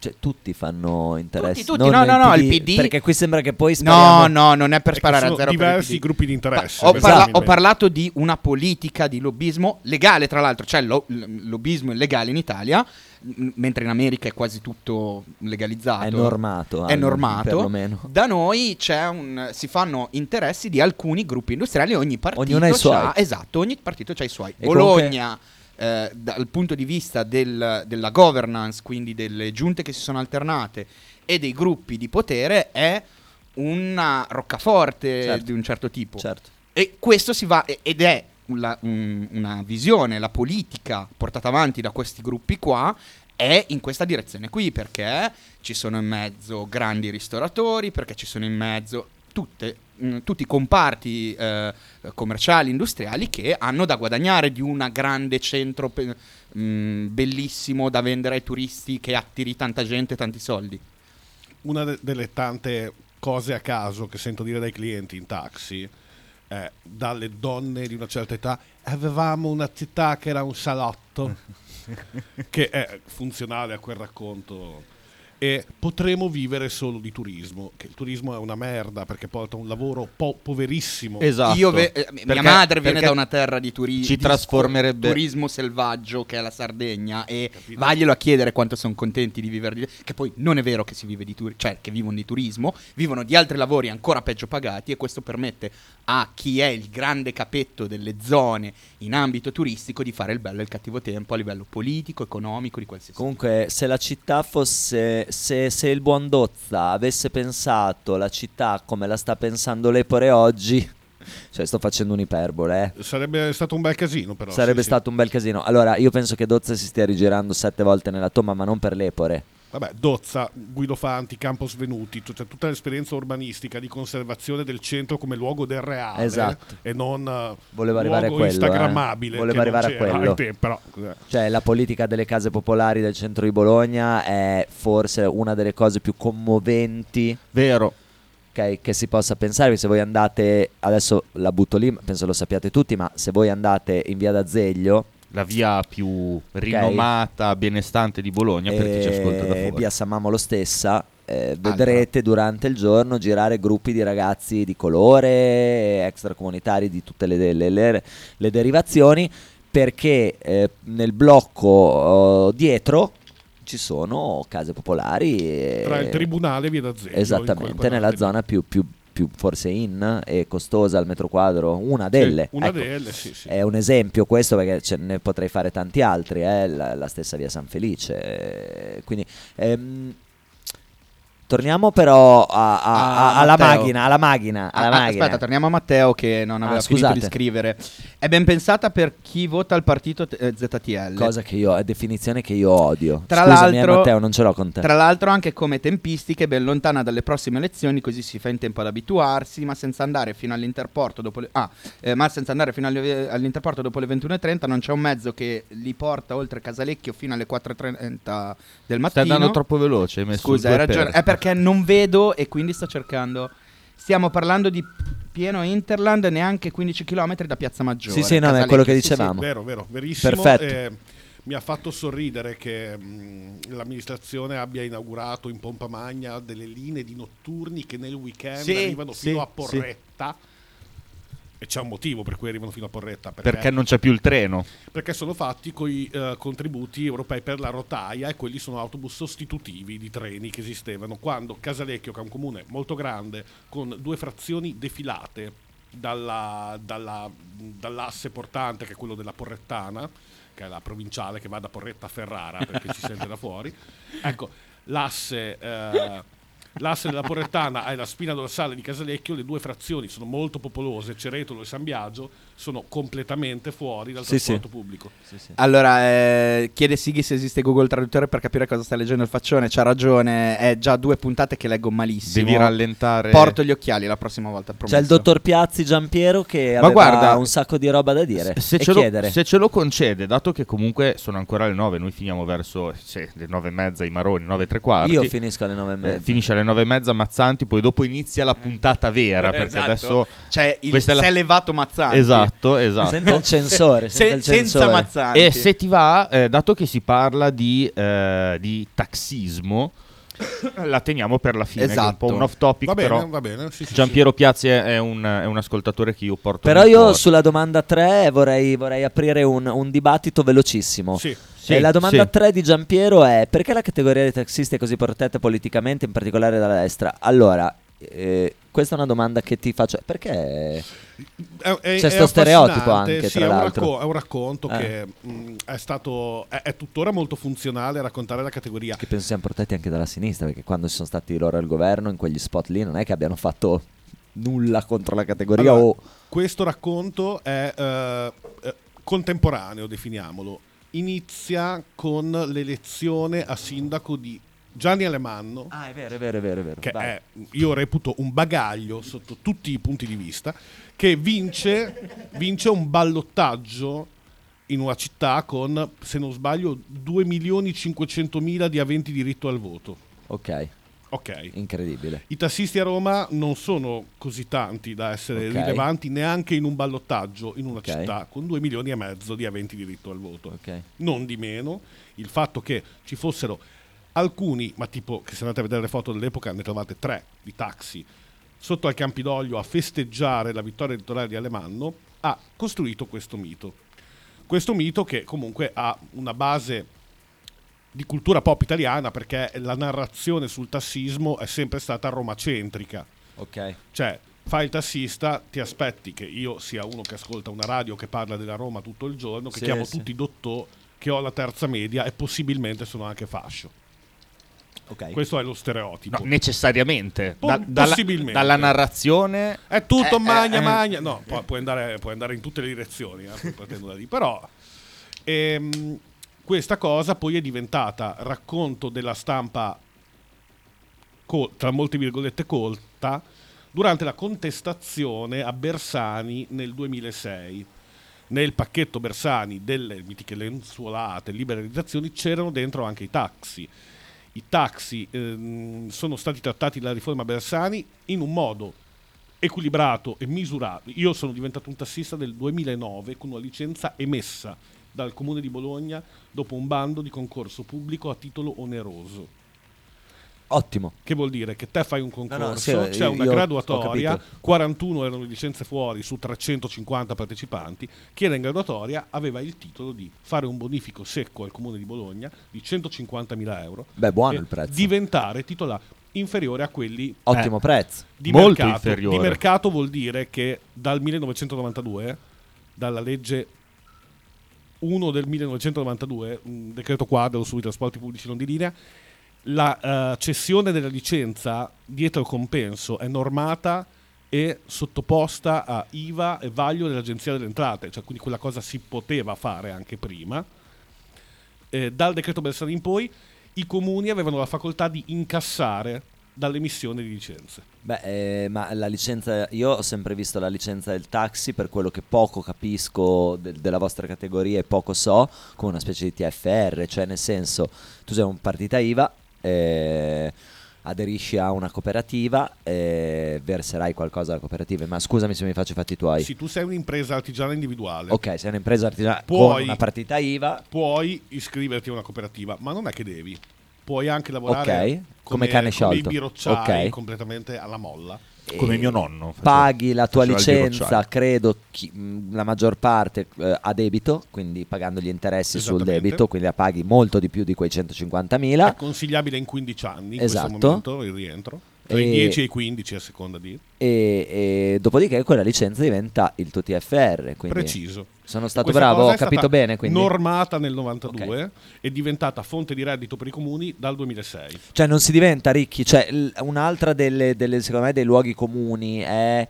cioè, tutti fanno interessi. tutti. non No, no, no, il PD Perché qui sembra che poi No, spariamo- no, non è per sparare a zero diversi PD. gruppi di interesse. Pa- ho, parla- Esatto. ho parlato di una politica di lobbismo legale, tra l'altro, cioè lo- lobbismo illegale in Italia, m- mentre in America è quasi tutto legalizzato. È normato. È almeno, normato. Perlomeno. Da noi c'è un, si fanno interessi di alcuni gruppi industriali, ogni partito Ognuno ha i suoi. c'ha- esatto, ogni partito ha i suoi. E Bologna, eh, dal punto di vista del- della governance, quindi delle giunte che si sono alternate e dei gruppi di potere, è una roccaforte Certo. di un certo tipo. Certo. E questo si va, ed è la- un- una visione, la politica portata avanti da questi gruppi qua è in questa direzione qui perché ci sono in mezzo grandi ristoratori, perché ci sono in mezzo tutte, mh, tutti i comparti eh, commerciali, industriali che hanno da guadagnare di un grande centro pe- mh, bellissimo da vendere ai turisti che attiri tanta gente e tanti soldi. una de- delle tante cose a caso che sento dire dai clienti in taxi, è dalle donne di una certa età, avevamo una città che era un salotto, *laughs* che è funzionale a quel racconto. E potremo vivere solo di turismo, che il turismo è una merda perché porta un lavoro po- poverissimo. Esatto. Io ve- eh, mia Perché- madre viene da una terra di turismo. ci trasformerebbe- turismo selvaggio che è la Sardegna. E Capito? vaglielo a chiedere quanto sono contenti di vivere di. Che poi non è vero che si vive di turismo, cioè che vivono di turismo, vivono di altri lavori ancora peggio pagati. E questo permette a chi è il grande capetto delle zone in ambito turistico di fare il bello e il cattivo tempo a livello politico, economico, di qualsiasi Comunque, se la città fosse. Se, se il buon Dozza avesse pensato la città come la sta pensando l'Epore oggi. *laughs* Cioè, sto facendo un'iperbole, eh. Sarebbe stato un bel casino però. Sarebbe sì, sì. stato un bel casino. Allora, io penso che Dozza si stia rigirando sette volte nella tomba, ma non per l'Epore. Vabbè, Dozza, Guido Fanti, Campos Venuti, cioè tutta l'esperienza urbanistica di conservazione del centro come luogo del reale Esatto. e non eh, Voleva arrivare a quello, eh. instagrammabile. Voleva che non arrivare a quello. ai tempi, però, eh. Cioè, la politica delle case popolari del centro di Bologna è forse una delle cose più commoventi Vero. che si possa pensare. Se voi andate, adesso la butto lì, penso lo sappiate tutti, ma se voi andate in via d'Azeglio, La via più rinomata, benestante di Bologna per chi ci ascolta da fuori. via San Mamolo stessa, eh, vedrete durante il giorno girare gruppi di ragazzi di colore, extracomunitari di tutte le, le- le- le derivazioni, perché eh, nel blocco oh, dietro ci sono case popolari. e- tra il tribunale e via d'Azeglio. quel Esattamente, nella zona più, più- più forse in e costosa al metro quadro, una delle. Sì, una ecco. delle, sì, sì. È un esempio questo perché ce ne potrei fare tanti altri, eh, la, la stessa via San Felice. eh, quindi, ehm, torniamo però a- a- Ah, a- alla macchina, alla macchina, alla Ah, macchina. Aspetta, torniamo a Matteo che non Ah, aveva finito scusate. di scrivere. È ben pensata per chi vota il partito eh, ZTL. Cosa che io, è definizione che io odio. Tra Scusami, eh, l'altro- Matteo, non ce l'ho con te. Tra l'altro anche come tempistiche ben lontana dalle prossime elezioni, così si fa in tempo ad abituarsi, ma senza andare fino all'interporto dopo le, ah, eh, ma senza andare fino alle- all'interporto dopo le 21.30 non c'è un mezzo che li porta oltre Casalecchio fino alle 4.30 del mattino. Stai andando troppo veloce. hai messo Scusa, hai ragione. per. È perché non vedo e quindi sto cercando. Stiamo parlando di pieno Interland, neanche 15 km da Piazza Maggiore. Sì, sì, no, è quello che Sì, sì. dicevamo. Vero, vero, verissimo. Perfetto. Eh, mi ha fatto sorridere che mh, l'amministrazione abbia inaugurato in pompa magna delle linee di notturni che nel weekend Sì, arrivano sì, fino a sì. Porretta. E c'è un motivo per cui arrivano fino a Porretta. Perché non c'è più il treno. perché sono fatti con i contributi europei per la rotaia e quelli sono autobus sostitutivi di treni che esistevano quando Casalecchio, che è un comune molto grande, con due frazioni defilate dalla- dalla- dall'asse portante che è quello della Porrettana, che è la provinciale che va da Porretta a Ferrara perché si sente da fuori, *laughs* ecco, l'asse... eh, l'asse della Porrettana e la spina dorsale di Casalecchio, le due frazioni sono molto popolose, Ceretolo e San Biagio sono completamente fuori dal Sì, sì. trasporto pubblico. Sì, sì. Allora, eh, chiede Sighi se esiste Google Traduttore per capire cosa sta leggendo il faccione. C'ha ragione, è già due puntate che leggo malissimo. Devi rallentare. Porto gli occhiali la prossima volta. C'è promesso. il dottor Piazzi Giampiero che guarda, un sacco di roba da dire Se e ce, lo, se ce lo concede, dato che comunque sono ancora le 9, noi finiamo verso sì, le 9 e mezza, i maroni, 9 e tre quarti. Io finisco alle nove e Eh, mezza. finisce alle 9 e mezza Mazzanti, poi dopo inizia la puntata vera. Perché Esatto. adesso. Cioè, il è la- si è levato Mazzanti. Esatto, esatto. Senta il censore, Se- il senza censore. Mazzanti. E se ti va, eh, dato che si parla di, eh, di taxismo, *coughs* la teniamo per la fine. che è un po' Esatto. un off topic, Va bene, però. va bene. sì, sì, Giampiero Piazzi è un, è un ascoltatore che io porto Però io cuore. sulla domanda 3 vorrei, vorrei aprire un, un dibattito velocissimo. sì. Sì, e la domanda sì. 3 di Giampiero è perché la categoria dei taxisti è così protetta politicamente, in particolare dalla destra? Allora, eh, questa è una domanda che ti faccio. Perché? È- è- C'è è sto stereotipo anche, sì, tra è un l'altro. racco- è un racconto Eh. che mh, è stato è, è tuttora molto funzionale a raccontare la categoria. Che penso siano protetti anche dalla sinistra, perché quando sono stati loro al governo, in quegli spot lì, non è che abbiano fatto nulla contro la categoria Allora, o... Questo racconto è eh, eh, contemporaneo, definiamolo. Inizia con l'elezione a sindaco di Gianni Alemanno, Ah, è vero, è vero, è vero. È vero. che è, io reputo, un bagaglio sotto tutti i punti di vista, che vince, vince un ballottaggio in una città con, se non sbaglio, 2 milioni 500 mila di aventi diritto al voto. Ok, Ok. incredibile. I tassisti a Roma non sono così tanti da essere Ok. rilevanti neanche in un ballottaggio in una Ok. città con 2 milioni e mezzo di aventi diritto al voto. Ok. Non di meno, il fatto che ci fossero alcuni, ma tipo che se andate a vedere le foto dell'epoca ne trovate tre di taxi sotto al Campidoglio a festeggiare la vittoria elettorale di Alemanno, ha costruito questo mito. Questo mito che comunque ha una base di cultura pop italiana perché la narrazione sul tassismo è sempre stata romacentrica. Ok. Cioè, fai il tassista, ti aspetti che io sia uno che ascolta una radio che parla della Roma tutto il giorno, che Sì, chiamo sì. tutti dottò, che ho la terza media e possibilmente sono anche fascio. Ok. Questo è lo stereotipo. No, necessariamente. Po- Da- dalla, possibilmente. dalla narrazione. È tutto Eh, magna eh, magna. No, pu- puoi, andare, puoi andare in tutte le direzioni, eh, partendo da lì. Però ehm, questa cosa poi è diventata racconto della stampa, col- tra molte virgolette, colta, durante la contestazione a Bersani nel 2006. Nel pacchetto Bersani delle mitiche lenzuolate, liberalizzazioni, c'erano dentro anche i taxi. I taxi ehm, sono stati trattati dalla riforma Bersani in un modo equilibrato e misurato. Io sono diventato un tassista nel 2009 con una licenza emessa dal Comune di Bologna dopo un bando di concorso pubblico a titolo oneroso. Ottimo. Che vuol dire che te fai un no, concorso, sì, c'è io- una graduatoria, capito. 41 erano le licenze fuori su 350 partecipanti, chi era in graduatoria aveva il titolo di fare un bonifico secco al comune di Bologna di 150.000 euro Beh, buono e il prezzo. diventare titolare inferiore a quelli Ottimo prezzo. di Molto mercato. inferiore. Di mercato vuol dire che dal 1992, dalla legge 1 del 1992, un decreto quadro sui trasporti pubblici non di linea, la eh, cessione della licenza dietro il compenso è normata e sottoposta a IVA e vaglio dell'Agenzia delle Entrate, cioè quindi quella cosa si poteva fare anche prima. Eh, dal decreto Bersani in poi i comuni avevano la facoltà di incassare dall'emissione di licenze. Beh, eh, ma la licenza, io ho sempre visto la licenza del taxi per quello che poco capisco de- della vostra categoria e poco so, come una specie di TFR, cioè nel senso, tu sei un partita IVA, eh, aderisci a una cooperativa, eh, verserai qualcosa alla cooperativa, ma scusami se mi faccio i fatti tuoi. Se tu sei un'impresa artigianale individuale, Ok, sei un'impresa artigianale con Puoi- una partita IVA, puoi iscriverti a una cooperativa, ma non è che devi. Puoi anche lavorare Ok, come cane come i sciolto. birocciai Ok. completamente alla molla. Come mio nonno. paghi la tua licenza, credo chi- mh, la maggior parte eh, a debito, quindi pagando gli interessi sul debito, quindi la paghi molto di più di quei 150.000. È consigliabile in 15 anni in Esatto. questo momento il rientro. Tra i E- 10 e i 15 a seconda di... E, e dopodiché quella licenza diventa il tuo TFR. Quindi Preciso. Sono stato Questa bravo, ho capito bene. Quindi... Normata nel 92 è diventata fonte di reddito per i comuni dal 2006. Cioè non si diventa ricchi, cioè l- un'altra delle, delle, secondo me dei luoghi comuni è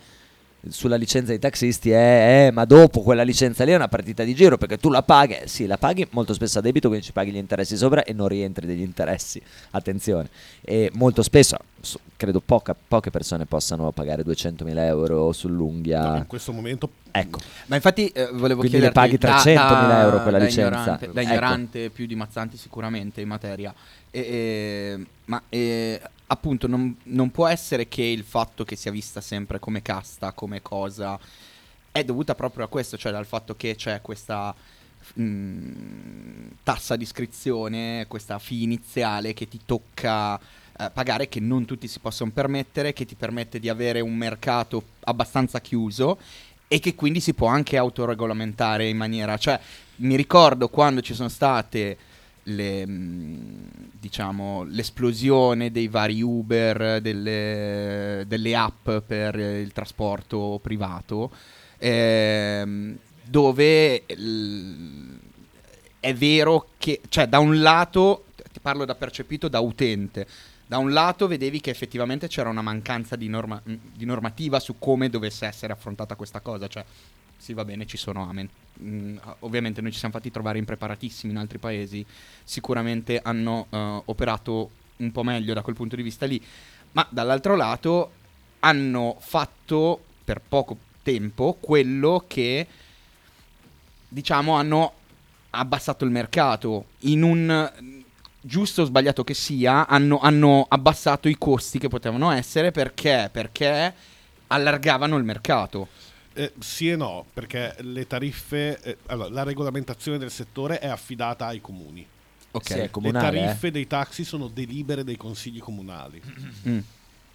sulla licenza dei taxisti è, eh, ma dopo quella licenza lì è una partita di giro perché tu la paghi, eh, sì la paghi molto spesso a debito quindi ci paghi gli interessi sopra e non rientri degli interessi, attenzione, e molto spesso so- credo poca- poche persone possano pagare 200.000 euro sull'unghia, No, in questo momento ecco, Ma infatti eh, volevo Quindi le chiederti paghi da- 300.000 da- euro quella da licenza. ignorante- da Ecco. ignorante più di Mazzanti sicuramente in materia. E- e- ma eh, appunto non, non può essere che il fatto che sia vista sempre come casta, come cosa, è dovuta proprio a questo, cioè dal fatto che c'è questa mm, tassa di iscrizione, questa fee iniziale che ti tocca eh, pagare, che non tutti si possono permettere, che ti permette di avere un mercato abbastanza chiuso e che quindi si può anche autoregolamentare in maniera, cioè mi ricordo quando ci sono state le, mh, diciamo, l'esplosione dei vari Uber, delle, delle app per il trasporto privato, ehm, dove l- è vero che, cioè da un lato, ti parlo da percepito da utente, da un lato vedevi che effettivamente c'era una mancanza di, norma- di normativa su come dovesse essere affrontata questa cosa, cioè sì va bene ci sono amen. Mm, ovviamente noi ci siamo fatti trovare impreparatissimi in altri paesi, sicuramente hanno eh, operato un po' meglio da quel punto di vista lì, ma dall'altro lato hanno fatto per poco tempo quello che diciamo hanno abbassato il mercato. In un giusto o sbagliato che sia hanno, hanno abbassato i costi che potevano essere perché? Perché allargavano il mercato Eh, sì e no, perché le tariffe, eh, allora, la regolamentazione del settore è affidata ai comuni. ok Sì, le comunale, eh. tariffe dei taxi sono delibere dei consigli comunali. Mm.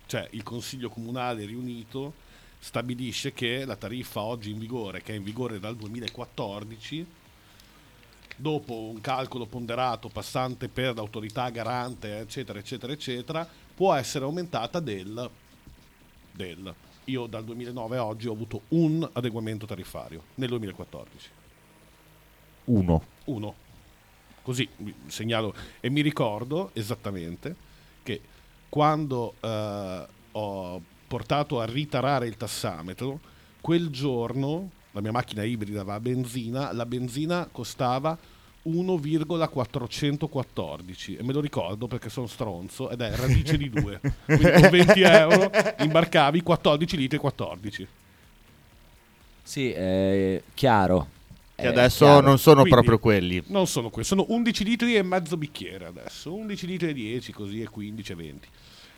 Cioè il consiglio comunale riunito stabilisce che la tariffa oggi in vigore, che è in vigore dal 2014, dopo un calcolo ponderato passante per l'autorità garante, eccetera, eccetera, eccetera, può essere aumentata del, del. Io dal 2009 a oggi ho avuto un adeguamento tariffario nel 2014. Uno. Uno. Così segnalo e mi ricordo esattamente che quando eh, ho portato a ritarare il tassametro, quel giorno la mia macchina ibrida va a benzina, la benzina costava 1,414 e me lo ricordo perché sono stronzo ed è *laughs* radice di 2 quindi con 20 *laughs* euro imbarcavi 14 litri e 14 Sì, è chiaro. Che È adesso chiaro. non sono Quindi- proprio quelli. Non sono quelli, sono 11 litri e mezzo bicchiere adesso, 11 litri e 10 così e 15 e 20.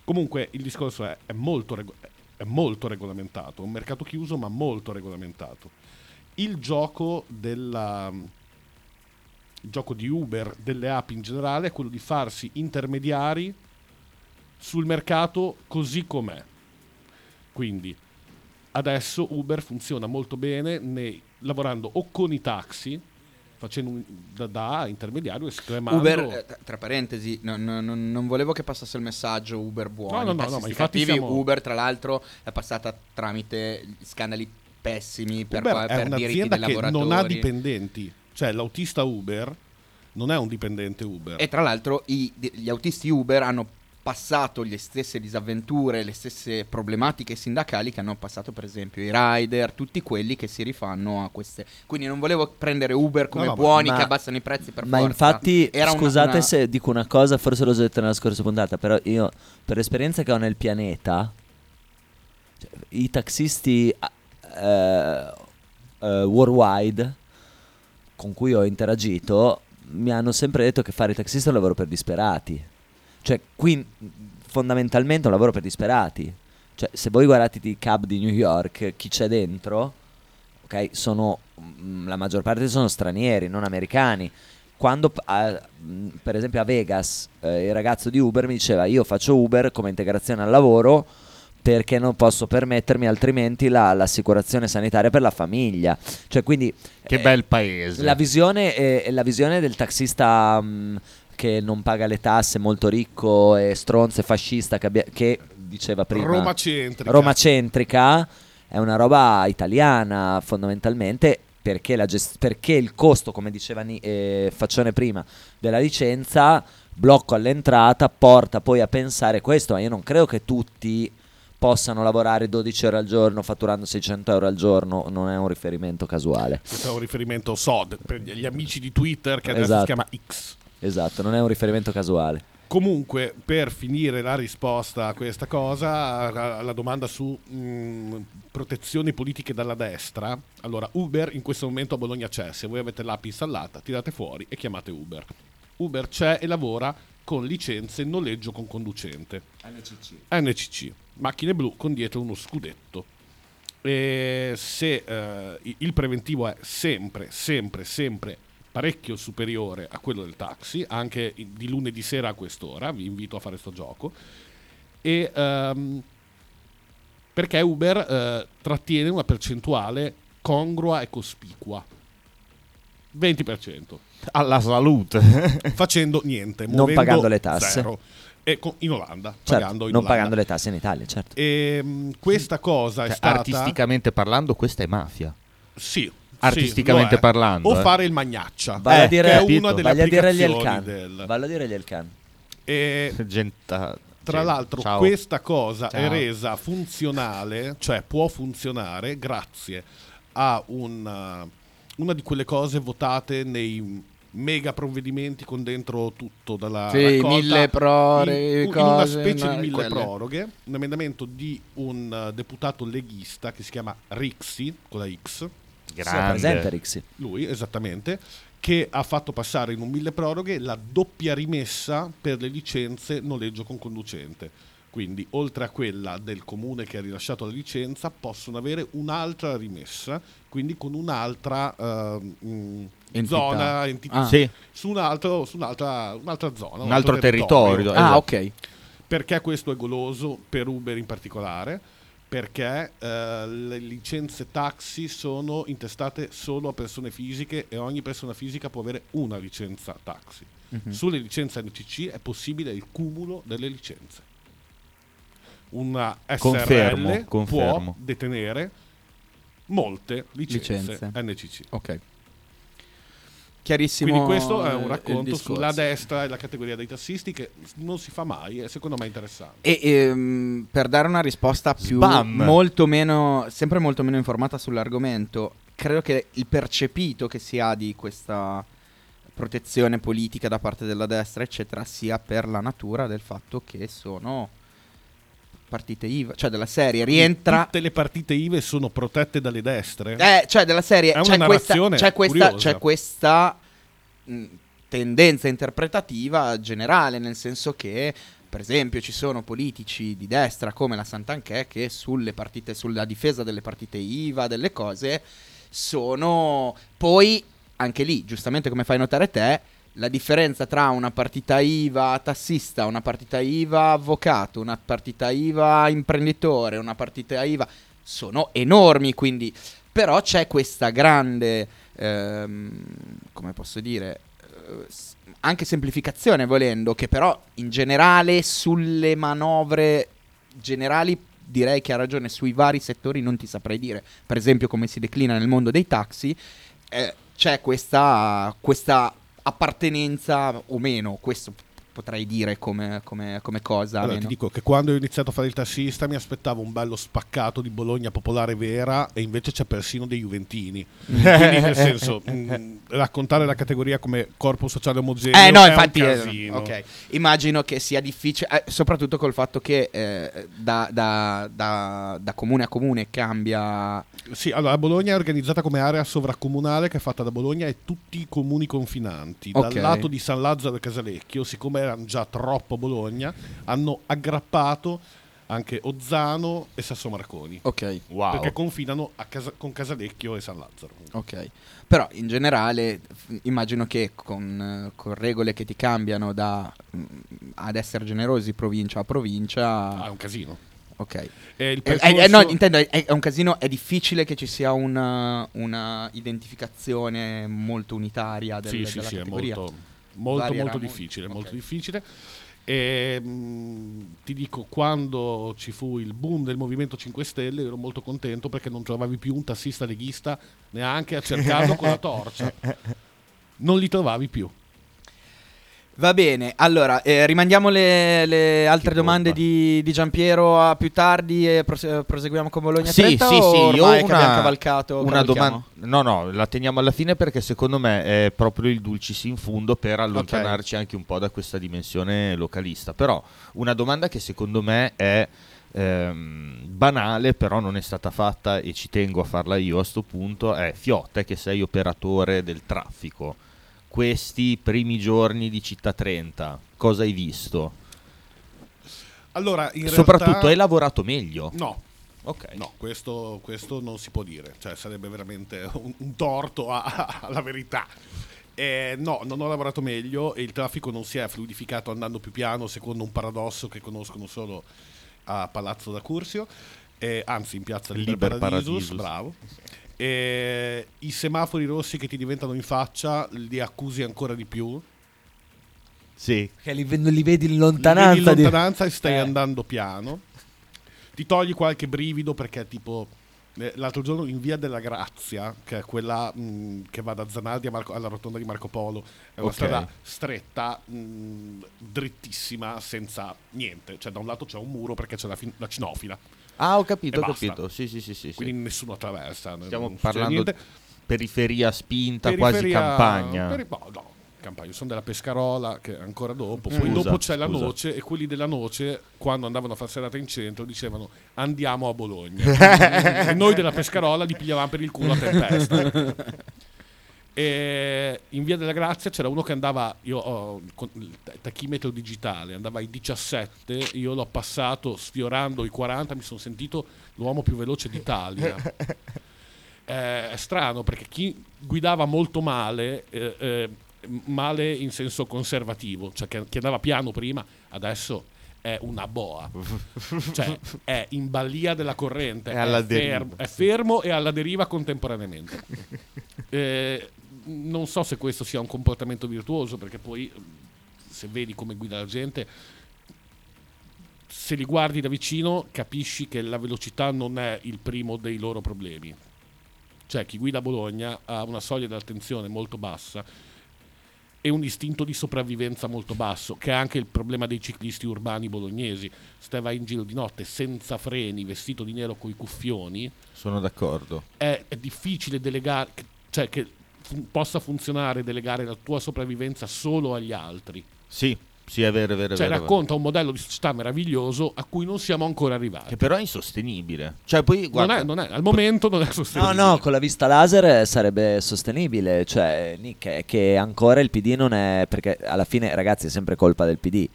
Comunque il discorso è, è molto, rego- è molto regolamentato, un mercato chiuso ma molto regolamentato. Il gioco della il gioco di Uber, delle app in generale, è quello di farsi intermediari sul mercato così com'è. Quindi adesso Uber funziona molto bene nei- lavorando o con i taxi, facendo un- da, da intermediario e scremando. Uber, eh, tra- parentesi, no- no- no- non volevo che passasse il messaggio Uber buono. No, no, no, no, ma infatti siamo- Uber, tra l'altro, è passata tramite scandali pessimi per, Uber per è diritti dei che lavoratori. non ha dipendenti, cioè l'autista Uber non è un dipendente Uber. E tra l'altro i- gli autisti Uber hanno passato le stesse disavventure, le stesse problematiche sindacali che hanno passato per esempio i rider, tutti quelli che si rifanno a queste. Quindi non volevo prendere Uber come No, no, ma- buoni ma- che abbassano i prezzi per Ma forza. infatti, Era una- scusate una- se dico una cosa, forse l'ho già detto nella scorsa puntata, però io, per l'esperienza che ho nel pianeta, cioè, i taxisti eh, eh, worldwide con cui ho interagito mi hanno sempre detto che fare il taxista è un lavoro per disperati. Cioè, qui fondamentalmente è un lavoro per disperati. Cioè, se voi guardate i cab di New York, chi c'è dentro, ok, sono mm, la maggior parte sono stranieri, non americani. Quando a- mh, per esempio a Vegas eh, il ragazzo di Uber mi diceva io faccio Uber come integrazione al lavoro perché non posso permettermi altrimenti la- l'assicurazione sanitaria per la famiglia. Cioè, quindi Che eh, bel paese. la visione, è, è la visione del taxista mh, che non paga le tasse, molto ricco e stronzo e fascista che, abbia- che diceva prima Roma centrica. Roma centrica è una roba italiana fondamentalmente perché, la gest- perché il costo, come diceva Ni- eh, Faccione prima, della licenza, blocco all'entrata, porta poi a pensare questo, ma io non credo che tutti possano lavorare 12 ore al giorno fatturando 600 euro al giorno, non è un riferimento casuale. Questo è un riferimento SOD per gli amici di Twitter che adesso Esatto. si chiama X. Esatto, non è un riferimento casuale. Comunque, per finire la risposta a questa cosa, alla domanda su mh, protezioni politiche dalla destra, allora Uber in questo momento a Bologna c'è, se voi avete l'app installata, tirate fuori e chiamate Uber. Uber c'è e lavora con licenze noleggio con conducente. NCC. Macchine blu con dietro uno scudetto. E se eh, il preventivo è sempre, sempre, sempre parecchio superiore a quello del taxi, anche di lunedì sera a quest'ora, vi invito a fare sto gioco. E ehm, perché Uber eh, trattiene una percentuale congrua e cospicua. 20%. Alla salute. Facendo niente. Non pagando le tasse. zero. E in Olanda. Certo, pagando in non Olanda. pagando le tasse in Italia, certo. E mh, questa cosa è Cioè, stata artisticamente parlando, questa è mafia. sì, artisticamente sì, è. parlando, o eh. fare il magnaccia Vai a Eh, dire, che è capito. una delle a dire agli applicazioni Elkan. del- Vallo a dire agli Elkan. e *laughs* Genta- tra gente. l'altro Ciao. questa cosa è Ciao. resa funzionale cioè può funzionare grazie a un, uh, una di quelle cose votate nei mega provvedimenti con dentro tutto dalla Sì, raccolta mille proroghe, in, in una specie no, di mille quelle. proroghe un emendamento di un uh, deputato leghista che si chiama Rixi con la X Grande. presente Rixi. lui esattamente, che ha fatto passare in un mille proroghe la doppia rimessa per le licenze noleggio con conducente. Quindi, oltre a quella del comune che ha rilasciato la licenza, possono avere un'altra rimessa, quindi con un'altra ehm, mh, Entità. zona, entità, Ah. Sì, su, un altro- su un'altra, un'altra zona, un altro territorio. Ah, esatto. ok. perché questo è goloso per Uber in particolare? Perché eh, le licenze taxi sono intestate solo a persone fisiche e ogni persona fisica può avere una licenza taxi. Mhm. Sulle licenze NCC è possibile il cumulo delle licenze. Una SRL Confermo, può confermo. detenere molte licenze, Licenze. NCC. Ok. Chiarissimo. Quindi questo è un racconto sulla destra e la categoria dei tassisti che non si fa mai e secondo me è interessante. E ehm, per dare una risposta più Spam. molto meno, sempre molto meno informata sull'argomento, credo che il percepito che si ha di questa protezione politica da parte della destra, eccetera, sia per la natura del fatto che sono partite IVA, cioè della serie rientra Tutte le partite IVE sono protette dalle destre. Eh, cioè della serie È c'è una questa, c'è questa, c'è questa mh, tendenza interpretativa generale, nel senso che per esempio ci sono politici di destra come la Santanchè che sulle partite, sulla difesa delle partite IVA, delle cose, sono poi anche lì, giustamente come fai notare te, la differenza tra una partita IVA tassista, una partita IVA avvocato, una partita IVA imprenditore, una partita IVA sono enormi, quindi però c'è questa grande, ehm, come posso dire, eh, anche semplificazione volendo, che però in generale sulle manovre generali direi che ha ragione, sui vari settori non ti saprei dire, per esempio come si declina nel mondo dei taxi, eh, c'è questa, questa appartenenza o meno, questo potrei dire come, come- come cosa. Allora, ti dico che quando ho iniziato a fare il tassista mi aspettavo un bello spaccato di Bologna popolare vera e invece c'è persino dei Juventini. Quindi nel *laughs* senso, mh, raccontare la categoria come corpo sociale omogeneo Eh no, infatti, eh, casino. ok. Immagino che sia difficile, eh, soprattutto col fatto che eh, da, da- da- da comune a comune cambia. Sì, allora Bologna è organizzata come area sovracomunale che è fatta da Bologna e tutti i comuni confinanti. Dal Ok. lato di San Lazzaro e Casalecchio, siccome erano già troppo Bologna, hanno aggrappato anche Ozzano e Sasso Marconi. Ok, Wow. Perché confinano Casa- con Casalecchio e San Lazzaro. ok. Però in generale immagino che con, eh, con regole che ti cambiano da mm, ad essere generosi provincia a provincia. Ah, è un casino. ok. Eh, percorso- eh, no, intendo, è, è un casino, è difficile che ci sia una, una identificazione molto unitaria del, sì, sì, della sì, è categoria. molto, molto, molto difficile, Ok. molto difficile. E mm, ti dico, quando ci fu il boom del Movimento 5 Stelle, ero molto contento perché non trovavi più un tassista leghista neanche a cercarlo con la torcia. *laughs* Non li trovavi più. Va bene, allora eh, rimandiamo le, le altre domande di, di Giampiero a più tardi e prose- proseguiamo con Bologna Sì, 30 sì, sì, io una, cavalcato una domanda. No, no, la teniamo alla fine perché secondo me è proprio il dulcis in fundo per allontanarci anche un po' da questa dimensione localista. Però una domanda che secondo me è ehm, banale, però non è stata fatta e ci tengo a farla io a sto punto, è Fiotte che sei operatore del traffico. Questi primi giorni di Città 30, cosa hai visto? Allora, Soprattutto realtà, hai lavorato meglio. No, Ok. no, questo, questo non si può dire, cioè sarebbe veramente un, un torto a- alla verità. Eh, no, non ho lavorato meglio e il traffico non si è fluidificato andando più piano, secondo un paradosso che conoscono solo a Palazzo da Curzio, eh, anzi in piazza Liber, Liber Paradisus, Paradisus. bravo. Eh, I semafori rossi che ti diventano in faccia li accusi ancora di più. Sì. Che li, li vedi in Li lontananza. vedi in di- lontananza e stai Eh. andando piano. Ti togli qualche brivido perché tipo eh, l'altro giorno in via della Grazia, che è quella mh, che va da Zanardi a Marco- alla rotonda di Marco Polo, è una Ok. strada stretta, mh, drittissima, senza niente. Cioè da un lato c'è un muro perché c'è la, fin- la cinofila, Ah, ho capito, ho basta. capito. Sì, sì, sì, sì. sì. quindi nessuno attraversa. Stiamo non parlando niente. periferia spinta, Periferia- quasi campagna. peri- no, no, campagna. Sono della Pescarola, che è ancora dopo. Poi Scusa, dopo c'è la scusa. noce, e quelli della noce, quando andavano a fare serata in centro, dicevano andiamo a Bologna. *laughs* e noi della Pescarola li pigliavamo per il culo a tempesta. *laughs* E in via della Grazia c'era uno che andava, io ho con il ta- tachimetro digitale, andava ai 17, io l'ho passato sfiorando i 40, mi sono sentito l'uomo più veloce d'Italia. *laughs* Eh, è strano perché chi guidava molto male, eh, eh, male in senso conservativo, cioè che, che andava piano prima, adesso è una boa, *laughs* cioè è in balia della corrente, È deriva. fermo, è fermo e alla deriva contemporaneamente. *laughs* Eh, non so se questo sia un comportamento virtuoso perché poi se vedi come guida la gente se li guardi da vicino capisci che la velocità non è il primo dei loro problemi. Cioè chi guida a Bologna ha una soglia di attenzione molto bassa e un istinto di sopravvivenza molto basso, che è anche il problema dei ciclisti urbani bolognesi. Se vai in giro di notte senza freni, vestito di nero coi cuffioni, Sono d'accordo. è, è difficile delegare, cioè che fu- possa funzionare delegare la tua sopravvivenza solo agli altri. Sì, sì, è vero, è vero. Cioè vero, è vero. racconta un modello di società meraviglioso a cui non siamo ancora arrivati. Che però è insostenibile. Cioè, poi Non guarda, è, non è- al momento non è No, sostenibile. no, con la vista laser eh, sarebbe sostenibile. Cioè, Nick, è che ancora il PD non è. Perché alla fine, ragazzi, è sempre colpa del PD.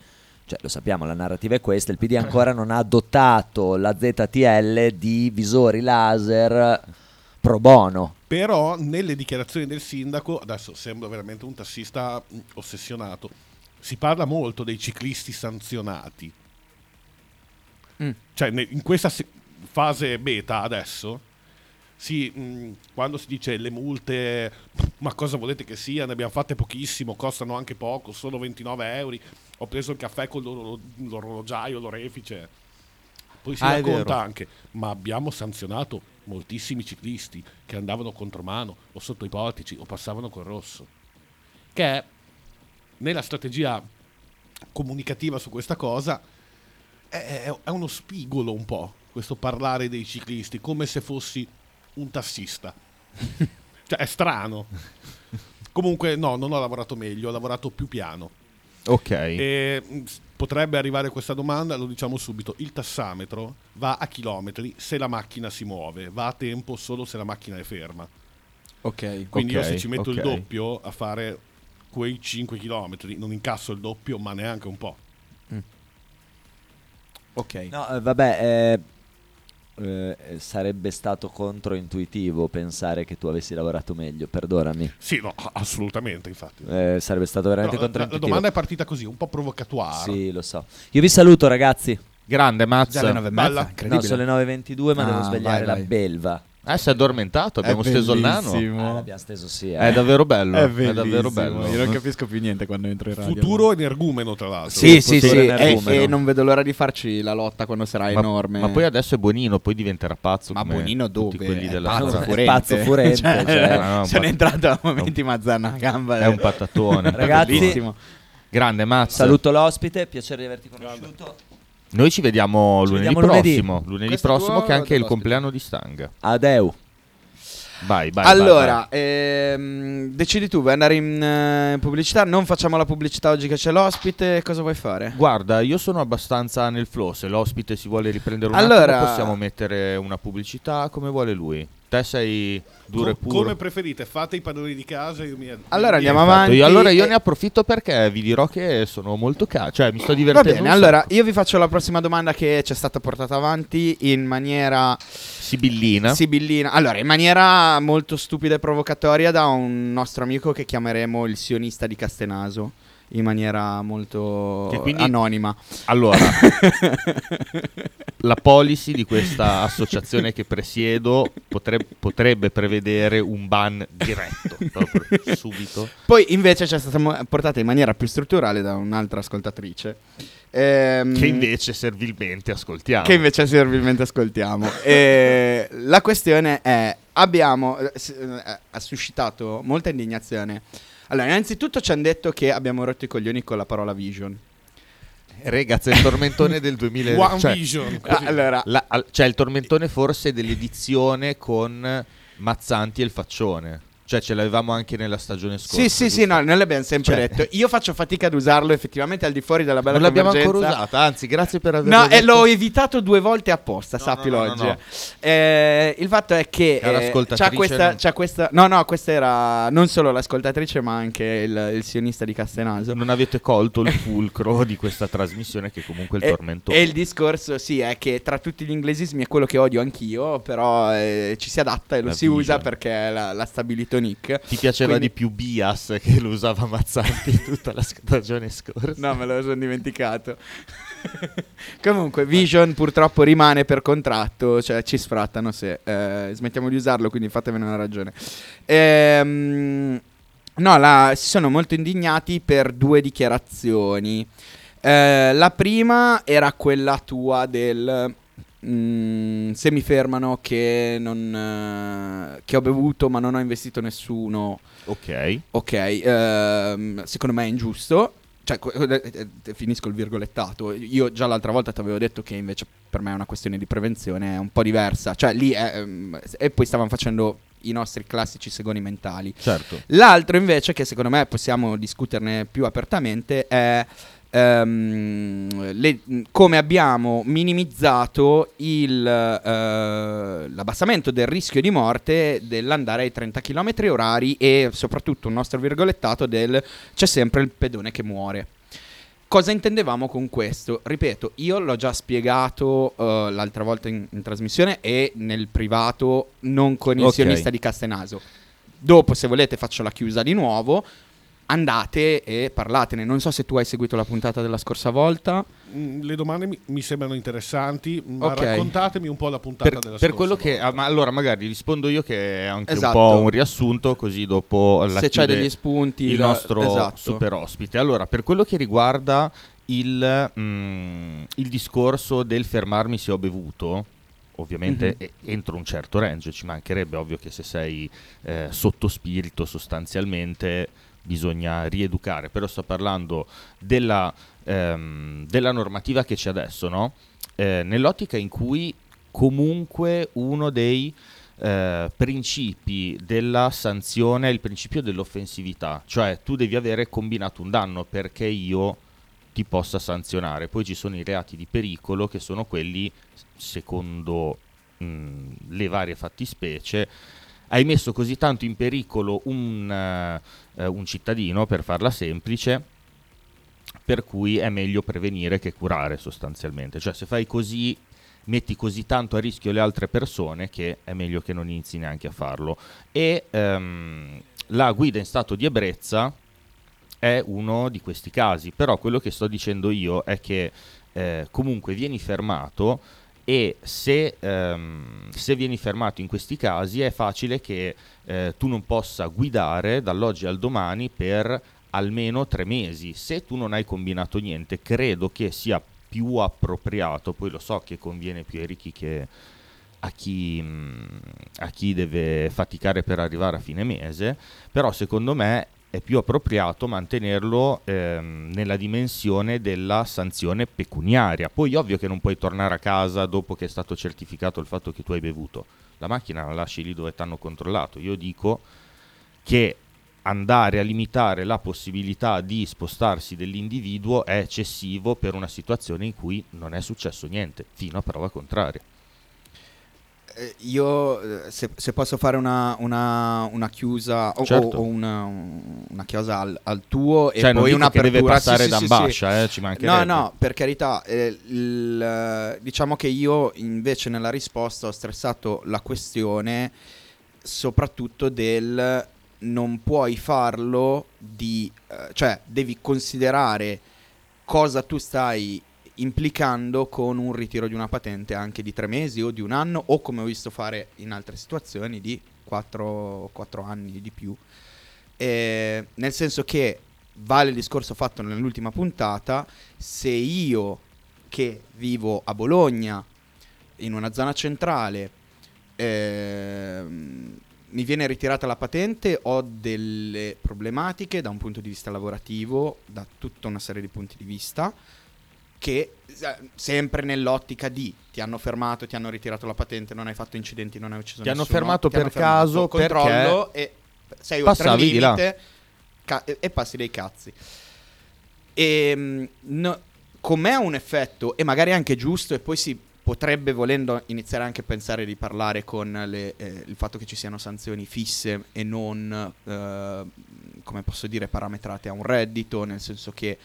Cioè, lo sappiamo, la narrativa è questa. Il PD ancora non ha dotato la ZTL di visori laser pro bono. Però nelle dichiarazioni del sindaco, adesso sembra veramente un tassista mh, ossessionato, si parla molto dei ciclisti sanzionati. Mm. Cioè in questa se- fase beta adesso, sì, mh, quando si dice le multe, ma cosa volete che sia, ne abbiamo fatte pochissimo, costano anche poco, solo 29 euro, ho preso il caffè con l'oro- l'orologiaio, l'orefice. Poi si Ah, racconta anche, ma abbiamo sanzionato moltissimi ciclisti che andavano contromano o sotto i portici o passavano col rosso. Che nella strategia comunicativa su questa cosa è, è- uno spigolo un po' questo parlare dei ciclisti come se fossi un tassista. *laughs* cioè è strano. Comunque no, non ho lavorato meglio, ho lavorato più piano. ok. E s- potrebbe arrivare questa domanda, lo diciamo subito. Il tassametro va a chilometri se la macchina si muove, va a tempo solo se la macchina è ferma. Ok. Quindi io Ok, se ci metto il ok. doppio a fare quei 5 km, non incasso il doppio, ma neanche un po'. Ok. No, eh, vabbè, eh, eh, sarebbe stato controintuitivo pensare che tu avessi lavorato meglio, perdonami. Sì, no, assolutamente, infatti. Eh, sarebbe stato veramente No, la, la controintuitivo. domanda è partita così, un po' provocatoire. Sì, lo so. Io vi saluto, ragazzi. Grande, Già alle mazza. nove e Balla. mezza, No, sono le 9.22, ma Ah, devo svegliare vai, la vai. belva. Eh, si è addormentato, abbiamo È steso il nano. Eh, l'abbiamo steso sì. eh. È davvero bello. È, È, davvero bello. Io non capisco più niente quando entro in radio. Futuro energumeno, tra l'altro. Sì, sì, sì. E, e non vedo l'ora di farci la lotta quando sarà Ma, enorme. ma poi adesso è buonino, poi diventerà pazzo. Ma tutti dove? quelli È della pazzo furente. pazzo *laughs* furente, Cioè, cioè. No, no, sono pa- entrato a momenti mazzana a gamba. È un patatone. *laughs* Ragazzi. Grande Mazza. Saluto l'ospite, piacere di averti conosciuto. Noi ci vediamo Ci lunedì vediamo lunedì. prossimo. Lunedì Questo prossimo, che è anche il compleanno di Stanga. Adeu. Vai, vai. allora, vai, ehm, decidi tu, vuoi andare in eh, pubblicità? Non facciamo la pubblicità oggi che c'è l'ospite, cosa vuoi fare? vai. Guarda, io sono abbastanza nel flow. Se l'ospite si vuole riprendere un Allora- attimo, possiamo mettere una pubblicità come vuole lui. Te sei duro e puro. come preferite, fate i padroni di casa. Io mi Allora mi- andiamo avanti. Io, allora io e- ne approfitto perché vi dirò che sono molto caro. Cioè, mi sto Va divertendo. bene, un allora io vi faccio la prossima domanda che ci è stata portata avanti in maniera Sibillina. sibillina. Allora, in maniera molto stupida e provocatoria da un nostro amico che chiameremo il sionista di Castenaso. In maniera molto quindi- anonima. Allora, *laughs* la policy di questa associazione che presiedo potre- potrebbe prevedere un ban diretto, proprio subito. Poi invece ci è stata portata in maniera più strutturale da un'altra ascoltatrice. Ehm, Che invece servilmente ascoltiamo. che invece servilmente ascoltiamo. E la questione è: abbiamo eh, eh, ha suscitato molta indignazione. Allora, innanzitutto ci hanno detto che abbiamo rotto i coglioni con la parola vision. Ragazzi, è il tormentone del 2000. One cioè, Vision. Allora, la- al- cioè, il tormentone forse dell'edizione con Mazzanti e il faccione. Cioè, ce l'avevamo anche nella stagione scorsa. sì, sì, sì, giusto? no, noi l'abbiamo sempre Cioè- detto. Io faccio fatica ad usarlo effettivamente al di fuori della bella Non l'abbiamo ancora usata, anzi, grazie per averlo No, e detto. l'ho evitato due volte apposta, No, sappilo no, no, oggi. no, no. Eh, il fatto è che eh, c'ha, questa, non- c'ha questa. No, no, questa era non solo l'ascoltatrice, ma anche il, il sionista di Castenaso. Non avete colto il fulcro di questa trasmissione, che comunque è il E, tormentone. e il discorso, sì, è che tra tutti gli inglesismi è quello che odio anch'io, però eh, ci si adatta e lo La si usa vision. perché l'ha, l'ha Nick. Ti piaceva Quindi- di più Bias che lo usava Mazzanti tutta la stagione scorsa? No, me lo sono dimenticato. *laughs* Comunque, Vision purtroppo rimane per contratto, cioè ci sfrattano se eh, smettiamo di usarlo, quindi fatevene una ragione. Ehm, no, la- si sono molto indignati per due dichiarazioni. Eh, la prima era quella tua del... mm, se mi fermano che, non, eh, che ho bevuto ma non ho investito nessuno Ok. Ok, ehm, secondo me è ingiusto. Cioè, eh, eh, finisco il virgolettato. Io già l'altra volta ti avevo detto che invece per me è una questione di prevenzione, è un po' diversa. Cioè, lì è, ehm, e poi stavamo facendo i nostri classici segoni mentali. Certo. L'altro invece, che secondo me possiamo discuterne più apertamente, è ehm, le- come abbiamo minimizzato il, eh, l'abbassamento del rischio di morte dell'andare ai 30 km orari e soprattutto un nostro virgolettato del c'è sempre il pedone che muore. Cosa intendevamo con questo? Ripeto, io l'ho già spiegato eh, l'altra volta in, in trasmissione e nel privato, non con il Ok. sionista di Castenaso. Dopo, se volete, faccio la chiusa di nuovo. Andate e parlatene. Non so se tu hai seguito la puntata della scorsa volta. Mm, Le domande mi, mi sembrano interessanti, ma Ok. raccontatemi un po' la puntata Per, della per scorsa quello che... volta. ah, ma allora magari rispondo io che è anche Esatto. un po' un riassunto, così dopo la se c'hai degli spunti. il la- nostro esatto. super ospite. Allora, per quello che riguarda il, mm, il discorso del fermarmi se ho bevuto, ovviamente Mhm. e- entro un certo range, ci mancherebbe ovvio che se sei eh, sotto spirito sostanzialmente bisogna rieducare, però sto parlando della, ehm, della normativa che c'è adesso, no? Eh, nell'ottica in cui comunque uno dei eh, principi della sanzione è il principio dell'offensività, cioè tu devi avere combinato un danno perché io ti possa sanzionare. Poi ci sono i reati di pericolo che sono quelli, secondo mh, le varie fattispecie, hai messo così tanto in pericolo un, eh, eh, un cittadino, per farla semplice, per cui è meglio prevenire che curare sostanzialmente. Cioè se fai così metti così tanto a rischio le altre persone che è meglio che non inizi neanche a farlo. E ehm, la guida in stato di ebbrezza è uno di questi casi, però quello che sto dicendo io è che eh, comunque vieni fermato e se, ehm, se vieni fermato in questi casi è facile che eh, tu non possa guidare dall'oggi al domani per almeno tre mesi. Se tu non hai combinato niente, credo che sia più appropriato, poi lo so che conviene più ai ricchi che a chi, mh, a chi deve faticare per arrivare a fine mese, però secondo me è più appropriato mantenerlo ehm, nella dimensione della sanzione pecuniaria. Poi ovvio che non puoi tornare a casa dopo che è stato certificato il fatto che tu hai bevuto. La macchina la lasci lì dove ti hanno controllato. Io dico che andare a limitare la possibilità di spostarsi dell'individuo è eccessivo per una situazione in cui non è successo niente, fino a prova contraria. Eh, io, eh, se, se posso fare una, una, una chiusa o, Certo. o una, una chiosa al, al tuo e Cioè, non poi dico che deve passare sì, da sì, sì, eh, ci No, mancherebbe. no, per carità, eh, il, eh, diciamo che io invece nella risposta ho stressato la questione soprattutto del non puoi farlo di, eh, cioè devi considerare cosa tu stai implicando con un ritiro di una patente anche di tre mesi o di un anno o come ho visto fare in altre situazioni di quattro, quattro anni di più. Eh, nel senso che vale il discorso fatto nell'ultima puntata, se io che vivo a Bologna, in una zona centrale, ehm, mi viene ritirata la patente, ho delle problematiche da un punto di vista lavorativo, da tutta una serie di punti di vista, che eh, sempre nell'ottica di ti hanno fermato, ti hanno ritirato la patente, non hai fatto incidenti, non hai ucciso Ti hanno nessuno, fermato ti hanno per fermato, caso controllo e sei oltre il limite ca- e, passi dei cazzi. E, mh, no- com'è un effetto, e magari anche giusto, e poi si potrebbe volendo iniziare anche a pensare di parlare con le- eh, il fatto che ci siano sanzioni fisse e non, eh, come posso dire, parametrate a un reddito, nel senso che...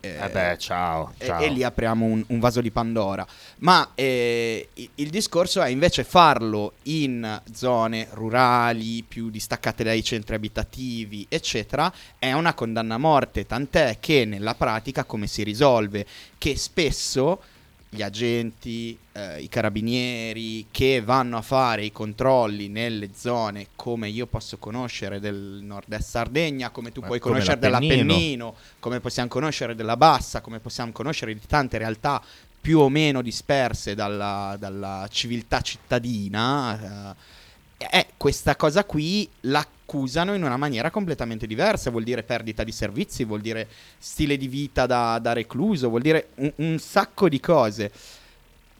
eh, Eh beh, ciao, e, ciao. e lì apriamo un, un vaso di Pandora. Ma eh, il discorso è invece farlo in zone rurali, più distaccate dai centri abitativi, eccetera, è una condanna a morte, tant'è che nella pratica come si risolve? Che spesso gli agenti, eh, i carabinieri che vanno a fare i controlli nelle zone come io posso conoscere del nord-est Sardegna, come tu Ma puoi come conoscere l'Appennino. dell'Appennino, come possiamo conoscere della Bassa, come possiamo conoscere di tante realtà più o meno disperse dalla, dalla civiltà cittadina, eh, eh, questa cosa qui l'accusano in una maniera completamente diversa, vuol dire perdita di servizi, vuol dire stile di vita da, da recluso, vuol dire un, un sacco di cose.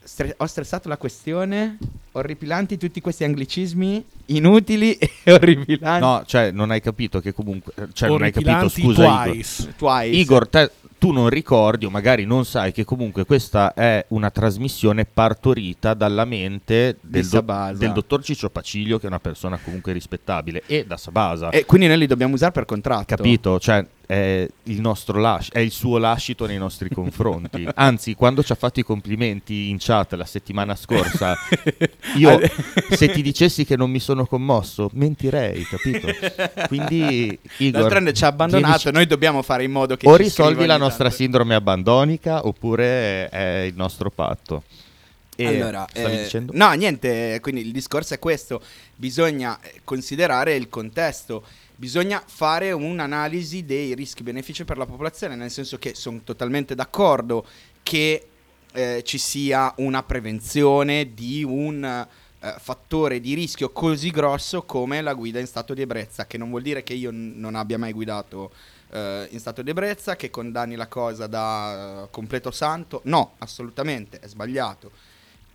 Stre- ho stressato la questione, orripilanti tutti questi anglicismi inutili *laughs* e orripilanti. No, cioè non hai capito che comunque... Cioè non hai capito, scusa Igor. twice. Twice. Igor, te- tu non ricordi o magari non sai che comunque questa è una trasmissione partorita dalla mente del, do- del dottor Ciccio Paciglio, che è una persona comunque rispettabile, e da Sabasa. E quindi noi li dobbiamo usare per contratto. Capito? Cioè, è il nostro lascito, è il suo lascito nei nostri confronti. *laughs* Anzi, quando ci ha fatto i complimenti in chat la settimana scorsa, *laughs* io se ti dicessi che non mi sono commosso, mentirei, capito? Quindi, *laughs* Igor, D'altronde ci ha abbandonato, vienici- noi dobbiamo fare in modo che o ci risolvi la nostra tanto. sindrome abbandonica oppure è il nostro patto. E Allora, eh, no, niente, quindi il discorso è questo, bisogna considerare il contesto, bisogna fare un'analisi dei rischi-benefici per la popolazione, nel senso che sono totalmente d'accordo che eh, ci sia una prevenzione di un eh, fattore di rischio così grosso come la guida in stato di ebbrezza, che non vuol dire che io n- non abbia mai guidato eh, in stato di ebbrezza, che condanni la cosa da eh, completo santo, no, assolutamente, è sbagliato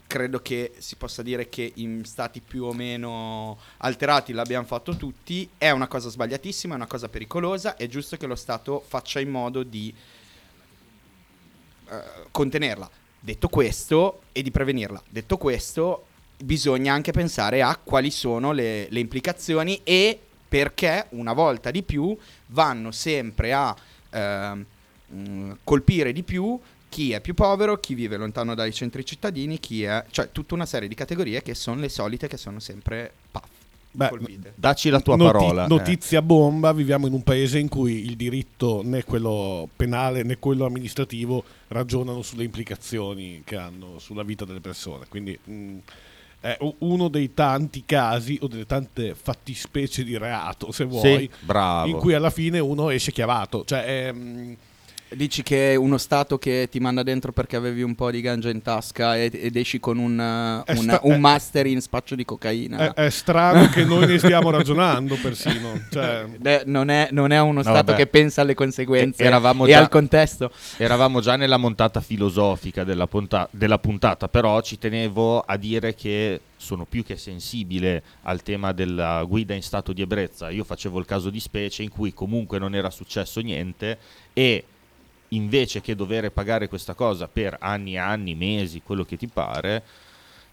credo che si possa dire che in stati più o meno alterati l'abbiamo fatto tutti, è una cosa sbagliatissima, è una cosa pericolosa, è giusto che lo Stato faccia in modo di eh, contenerla. Detto questo, e di prevenirla, detto questo, bisogna anche pensare a quali sono le, le implicazioni e perché una volta di più vanno sempre a mh, colpire di più chi è più povero, chi vive lontano dai centri cittadini, chi è... cioè tutta una serie di categorie che sono le solite, che sono sempre PAF. Beh, colpite. Dacci la tua Noti- parola. eh. Notizia bomba, viviamo in un paese in cui il diritto né quello penale né quello amministrativo ragionano sulle implicazioni che hanno sulla vita delle persone. Quindi mh, è u- uno dei tanti casi o delle tante fattispecie di reato, se vuoi, Sì, bravo. in cui alla fine uno esce chiavato. Cioè, è, mh, Dici che uno Stato che ti manda dentro perché avevi un po' di ganja in tasca e- ed esci con un, uh, È un- sta- un è- master in spaccio di cocaina. è- è strano che noi ne stiamo *laughs* ragionando persino. Cioè, Beh, non, è, non è uno No, Stato vabbè. che pensa alle conseguenze E- eravamo e già- al contesto. Eravamo già nella montata filosofica della, punta- della puntata, però ci tenevo a dire che sono più che sensibile al tema della guida in stato di ebbrezza. Io facevo il caso di specie in cui comunque non era successo niente e invece che dover pagare questa cosa per anni e anni, mesi, quello che ti pare,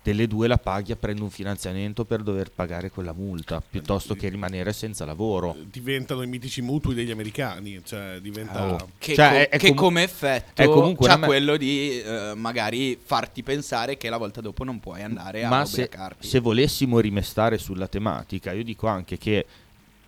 delle due la paghi a prendere un finanziamento per dover pagare quella multa, piuttosto che rimanere senza lavoro. diventano i mitici mutui degli americani. Cioè, diventa. Oh. Che, Cioè, co- è- è che com- come effetto è comunque c'ha una me- quello di eh, magari farti pensare che la volta dopo non puoi andare a Ma se, ubriacarti. se volessimo rimestare sulla tematica, io dico anche che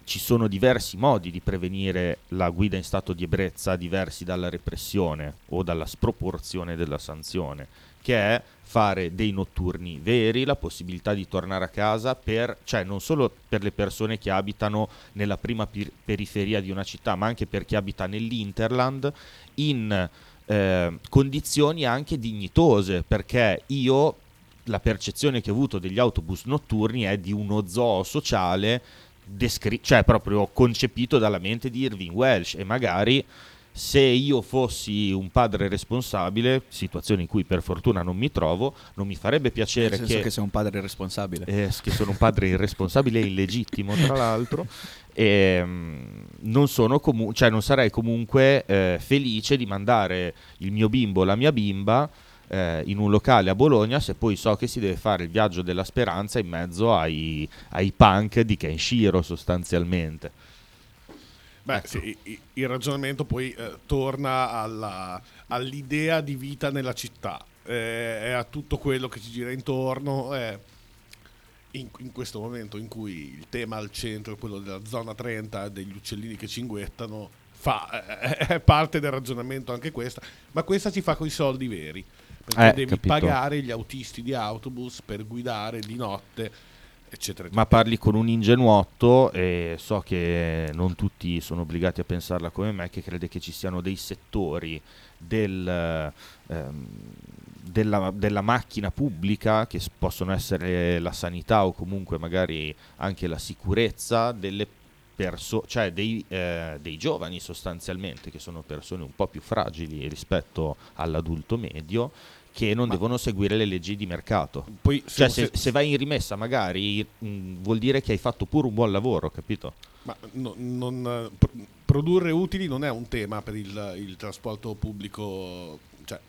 ci sono diversi modi di prevenire la guida in stato di ebbrezza, diversi dalla repressione o dalla sproporzione della sanzione, che è fare dei notturni veri, la possibilità di tornare a casa per, cioè non solo per le persone che abitano nella prima pir- periferia di una città, ma anche per chi abita nell'Interland, in eh, condizioni anche dignitose, perché io la percezione che ho avuto degli autobus notturni è di uno zoo sociale, descri- cioè proprio concepito dalla mente di Irving Welsh e magari se io fossi un padre responsabile, situazione in cui per fortuna non mi trovo, non mi farebbe Nel piacere senso che, che sei un padre responsabile. eh, che sono un padre irresponsabile e illegittimo tra l'altro *laughs* e mm, non, sono comu- cioè non sarei comunque eh, felice di mandare il mio bimbo la mia bimba eh, in un locale a Bologna se poi so che si deve fare il viaggio della speranza in mezzo ai, ai punk di Kenshiro sostanzialmente Beh, Ecco. sì, il ragionamento poi eh, torna alla- all'idea di vita nella città eh, e a tutto quello che ci gira intorno. eh, in, in questo momento in cui il tema al centro è quello della zona 30, degli uccellini che cinguettano, fa, eh, *laughs* è parte del ragionamento anche questa, ma questa si fa con i soldi veri. Perché Eh, devi capito. pagare gli autisti di autobus per guidare di notte, eccetera. Ma eccetera. parli con un ingenuotto e so che non tutti sono obbligati a pensarla come me, che crede che ci siano dei settori del, ehm, della, della macchina pubblica, che possono essere la sanità o comunque magari anche la sicurezza delle perso- cioè dei, eh, dei giovani sostanzialmente, che sono persone un po' più fragili rispetto all'adulto medio, che non Ma- devono seguire le leggi di mercato. Poi, Cioè, se- se, vai in rimessa, magari mh, vuol dire che hai fatto pure un buon lavoro, capito? Ma no- non, pr- produrre utili non è un tema per il, il trasporto pubblico. Cioè,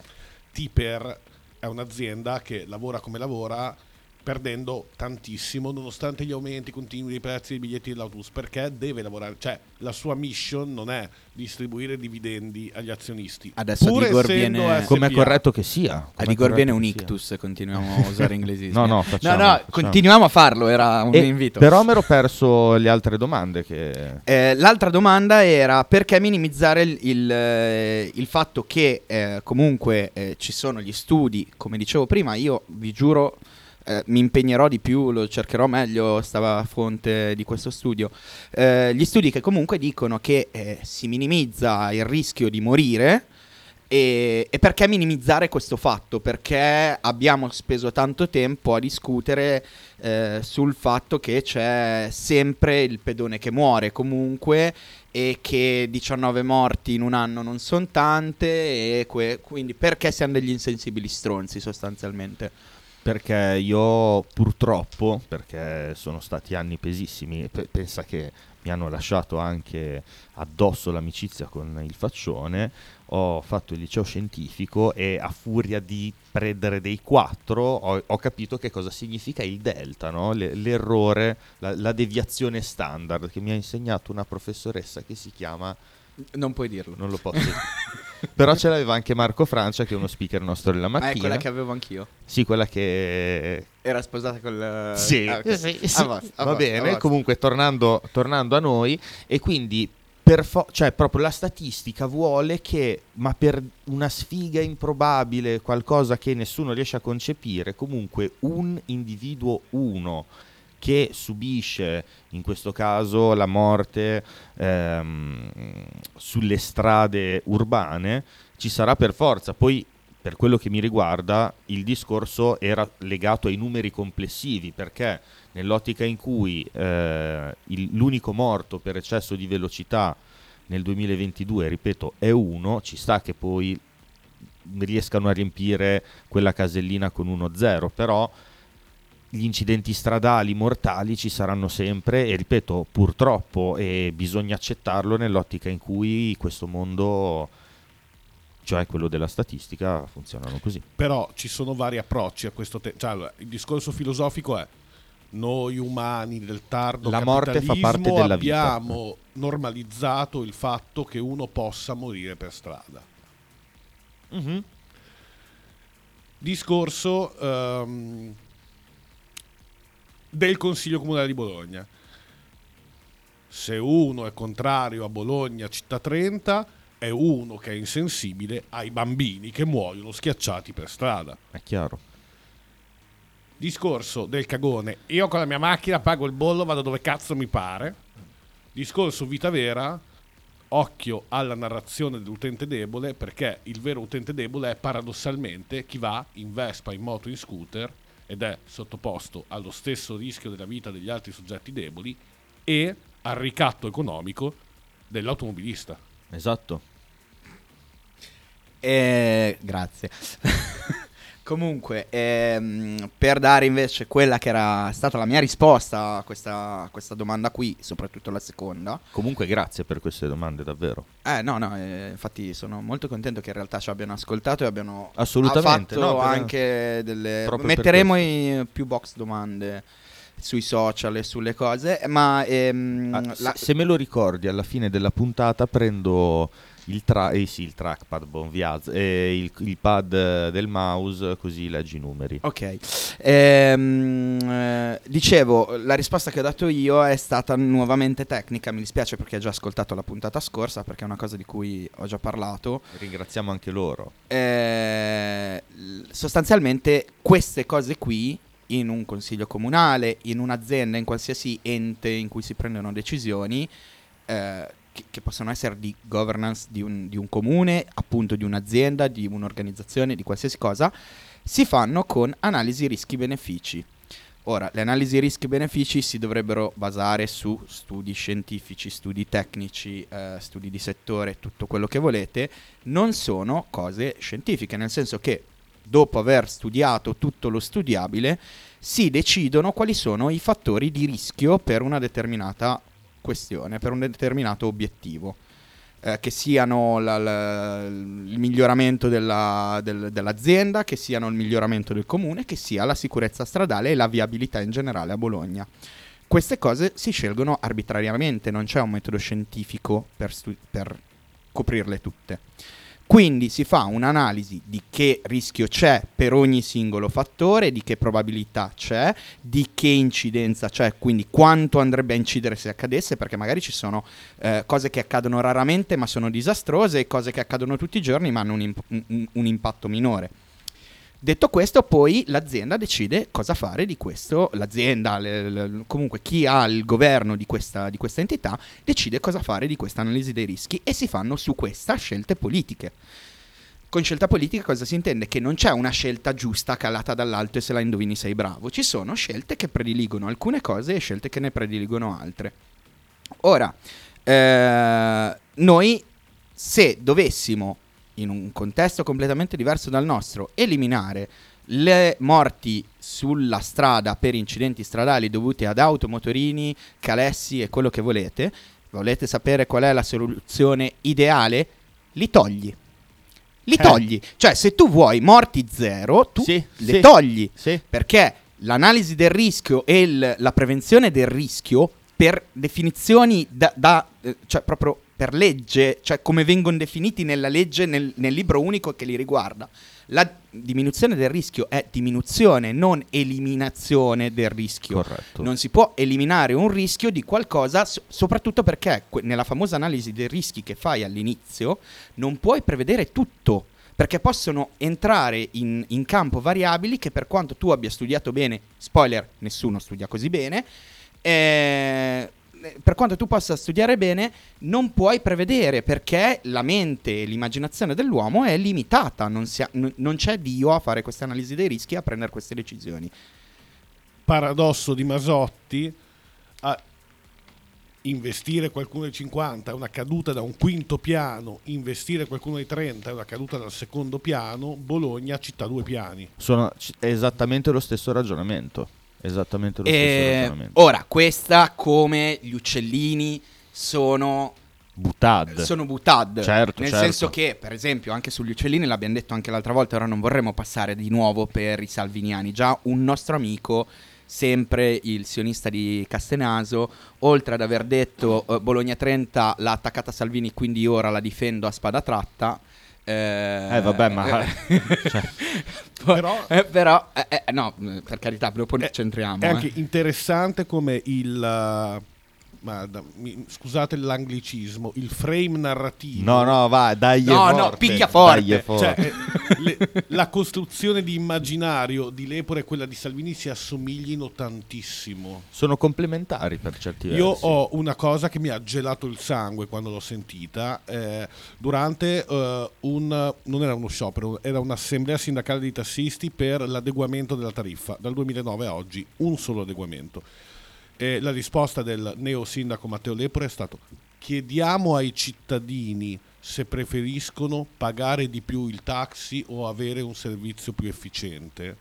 Tiper è un'azienda che lavora come lavora perdendo tantissimo nonostante gli aumenti continui dei prezzi dei biglietti dell'autobus perché deve lavorare cioè la sua mission non è distribuire dividendi agli azionisti Adesso Pur Digor viene- SPA. Come è corretto che sia. A Digor viene un che sia. ictus, continuiamo a usare *laughs* inglesismi. No, no, no, facciamo, no, facciamo. continuiamo a farlo, era un E- invito. Però mi ero perso le altre domande che... Eh, l'altra domanda era perché minimizzare il, il, eh, il fatto che eh, comunque eh, ci sono gli studi, come dicevo prima, io vi giuro eh, mi impegnerò di più, lo cercherò meglio, stava fonte di questo studio, eh, gli studi che comunque dicono che eh, si minimizza il rischio di morire. E, e perché minimizzare questo fatto? Perché abbiamo speso tanto tempo a discutere eh, sul fatto che c'è sempre il pedone che muore comunque e che 19 morti in un anno non sono tante que- quindi perché siamo degli insensibili stronzi sostanzialmente. Perché io purtroppo, perché sono stati anni pesissimi, pe- pensa che mi hanno lasciato anche addosso l'amicizia con il faccione, ho fatto il liceo scientifico e a furia di prendere dei 4 ho, ho capito che cosa significa il delta, no? Le- l'errore, la, la deviazione standard che mi ha insegnato una professoressa che si chiama, Non puoi dirlo. non lo posso dire. *laughs* Però ce l'aveva anche Marco Francia, che è uno speaker nostro della Ah, è mattina. quella che avevo anch'io. Sì, quella che Era sposata col... Sì, Ah, ok. sì, A sì. posto, a va bene. Comunque, tornando, tornando a noi, e quindi per fo- cioè, proprio la statistica vuole che, ma per una sfiga improbabile, qualcosa che nessuno riesce a concepire, comunque un individuo uno che subisce in questo caso la morte ehm, sulle strade urbane ci sarà per forza. Poi per quello che mi riguarda, il discorso era legato ai numeri complessivi, perché nell'ottica in cui eh, il- l'unico morto per eccesso di velocità nel 2022, ripeto, è uno, ci sta che poi riescano a riempire quella casellina con uno zero, però gli incidenti stradali mortali ci saranno sempre e ripeto, purtroppo e bisogna accettarlo nell'ottica in cui questo mondo cioè quello della statistica funzionano così. Però ci sono vari approcci a questo tema. Cioè, il discorso filosofico è noi umani del tardo La morte fa parte della vita. abbiamo normalizzato il fatto che uno possa morire per strada. Discorso ehm, del Consiglio Comunale di Bologna. Se uno è contrario a Bologna città 30 è uno che è insensibile ai bambini che muoiono schiacciati per strada. È chiaro. Discorso del cagone. Io con la mia macchina pago il bollo, vado dove cazzo mi pare. Discorso vita vera. Occhio alla narrazione dell'utente debole, perché il vero utente debole è paradossalmente chi va in Vespa, in moto, in scooter ed è sottoposto allo stesso rischio della vita degli altri soggetti deboli e al ricatto economico dell'automobilista. Esatto. Eh, grazie. *laughs* Comunque, ehm, per dare invece quella che era stata la mia risposta a questa, a questa domanda qui, soprattutto la seconda, Comunque grazie per queste domande davvero. eh no, no, eh, infatti sono molto contento che in realtà ci abbiano ascoltato e abbiano Assolutamente, fatto no, anche delle... Metteremo i più box domande sui social e sulle cose, ma ehm, Ah, la- se, se me lo ricordi alla fine della puntata prendo il, tra- eh sì, il trackpad Bon Viaz e il, il pad eh, del mouse così leggi i numeri. Ok, Ehm, eh, dicevo, la risposta che ho dato io è stata nuovamente tecnica, mi dispiace perché ho già ascoltato la puntata scorsa, perché è una cosa di cui ho già parlato. Ringraziamo anche loro. Eh, sostanzialmente queste cose qui, in un consiglio comunale, in un'azienda, in qualsiasi ente in cui si prendono decisioni, eh, che, possono essere di governance di un, di un comune, appunto di un'azienda, di un'organizzazione, di qualsiasi cosa, si fanno con analisi rischi-benefici. Ora, le analisi rischi-benefici si dovrebbero basare su studi scientifici, studi tecnici, eh, studi di settore, tutto quello che volete, non sono cose scientifiche, nel senso che dopo aver studiato tutto lo studiabile, si decidono quali sono i fattori di rischio per una determinata questione, per un determinato obiettivo. Eh, che siano la- la- il miglioramento della- del- dell'azienda, che siano il miglioramento del comune, che sia la sicurezza stradale e la viabilità in generale a Bologna. Queste cose si scelgono arbitrariamente, non c'è un metodo scientifico per, stu- per coprirle tutte. Quindi si fa un'analisi di che rischio c'è per ogni singolo fattore, di che probabilità c'è, di che incidenza c'è, quindi quanto andrebbe a incidere se accadesse, perché magari ci sono eh, cose che accadono raramente ma sono disastrose e cose che accadono tutti i giorni ma hanno un, imp- un- un- impatto minore. Detto questo, poi l'azienda decide cosa fare di questo, l'azienda, le- le- comunque chi ha il governo di questa, di questa entità, decide cosa fare di questa analisi dei rischi e si fanno su questa scelte politiche. Con scelta politica cosa si intende? Che non c'è una scelta giusta calata dall'alto e se la indovini sei bravo, ci sono scelte che prediligono alcune cose e scelte che ne prediligono altre. Ora, eh, noi se dovessimo in un contesto completamente diverso dal nostro, eliminare le morti sulla strada per incidenti stradali dovuti ad auto, motorini, calessi e quello che volete, volete sapere qual è la soluzione ideale? Li togli. Li Eh. togli. Cioè, se tu vuoi morti zero, tu Sì, le sì. togli. Sì. Perché l'analisi del rischio e il- la prevenzione del rischio, per definizioni da, da, eh, cioè proprio per legge, cioè come vengono definiti nella legge, nel, nel libro unico che li riguarda. La diminuzione del rischio è diminuzione, non eliminazione del rischio. Corretto. Non si può eliminare un rischio di qualcosa, so- soprattutto perché que- nella famosa analisi dei rischi che fai all'inizio non puoi prevedere tutto. Perché possono entrare in, in campo variabili che per quanto tu abbia studiato bene, spoiler, nessuno studia così bene, eh, per quanto tu possa studiare bene, non puoi prevedere perché la mente e l'immaginazione dell'uomo è limitata, non, ha- n- non c'è Dio a fare queste analisi dei rischi e a prendere queste decisioni. paradosso di Masotti a investire qualcuno ai 50 è una caduta da un quinto piano, investire qualcuno ai 30 è una caduta dal secondo piano, Bologna città due piani. Sono c- è esattamente lo stesso ragionamento. Esattamente lo stesso E ragionamento. ora, questa come gli uccellini sono Butad. sono butad. Certo, Nel certo. senso che, per esempio, anche sugli uccellini, l'abbiamo detto anche l'altra volta, ora non vorremmo passare di nuovo per i salviniani. Già un nostro amico, sempre il sionista di Castenaso, oltre ad aver detto eh, Bologna 30 l'ha attaccata Salvini, quindi ora la difendo a spada tratta. Eh, Eh, vabbè, ma- cioè. poi- *laughs* Però- eh, però, eh, eh, no, per carità, dopo ci centriamo. È anche eh. interessante come il... ma da- mi- scusate l'anglicismo, il frame narrativo. No, no, vai, dai. No, no, picchia forte. Cioè, eh, le- la costruzione di immaginario di Lepore e quella di Salvini si assomiglino tantissimo. Sono complementari per certi versi. Io ho una cosa che mi ha gelato il sangue quando l'ho sentita eh, durante eh, un non era uno sciopero, era un'assemblea sindacale di tassisti per l'adeguamento della tariffa dal 2009 a oggi, un solo adeguamento. E la risposta del neo sindaco Matteo Lepore è stato chiediamo ai cittadini se preferiscono pagare di più il taxi o avere un servizio più efficiente.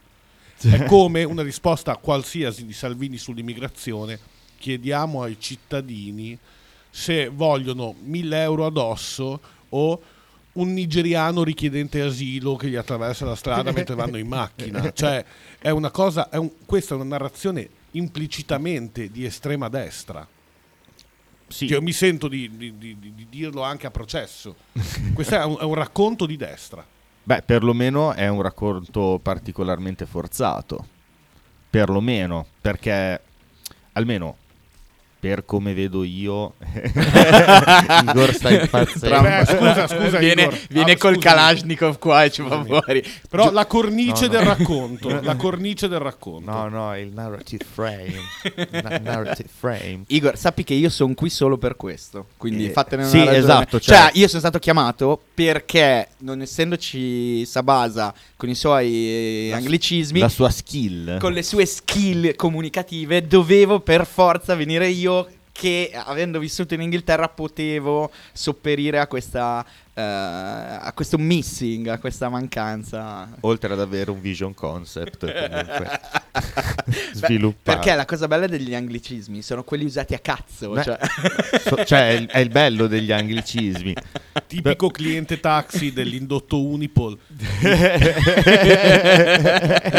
È come una risposta qualsiasi di Salvini sull'immigrazione. Chiediamo ai cittadini se vogliono 1000 euro addosso o un nigeriano richiedente asilo che gli attraversa la strada mentre vanno in macchina. *laughs* Cioè, è una cosa, è un- questa è una narrazione implicitamente di estrema destra. Sì. Che io mi sento di, di- di- di dirlo anche a processo. *laughs* Questo è un, è un racconto di destra. Beh, perlomeno è un racconto particolarmente forzato. Perlomeno, perché almeno per come vedo io *laughs* Igor sta *laughs* impazzendo. Beh, scusa, scusa, viene Igor. viene Ah, col scusami. Kalashnikov qua e ci fa Scusami. fuori. Però la cornice No, no. del racconto, *laughs* la cornice del racconto. No, no, il narrative frame. Na- narrative frame. Igor, sappi che io sono qui solo per questo. Quindi Eh, fatene una sì, ragione. esatto, Cioè, cioè- io sono stato chiamato perché, non essendoci Sabasa con i suoi eh, La su- anglicismi, La sua skill. con le sue skill comunicative, dovevo per forza venire io che avendo vissuto in Inghilterra potevo sopperire a questa eh, a questo missing, a questa mancanza. Oltre ad avere un vision concept *laughs* comunque sviluppato. Perché la cosa bella degli anglicismi sono quelli usati a cazzo. Beh, cioè. So- cioè, è il, è il *laughs* bello degli anglicismi. Tipico cliente taxi dell'indotto Unipol. *laughs*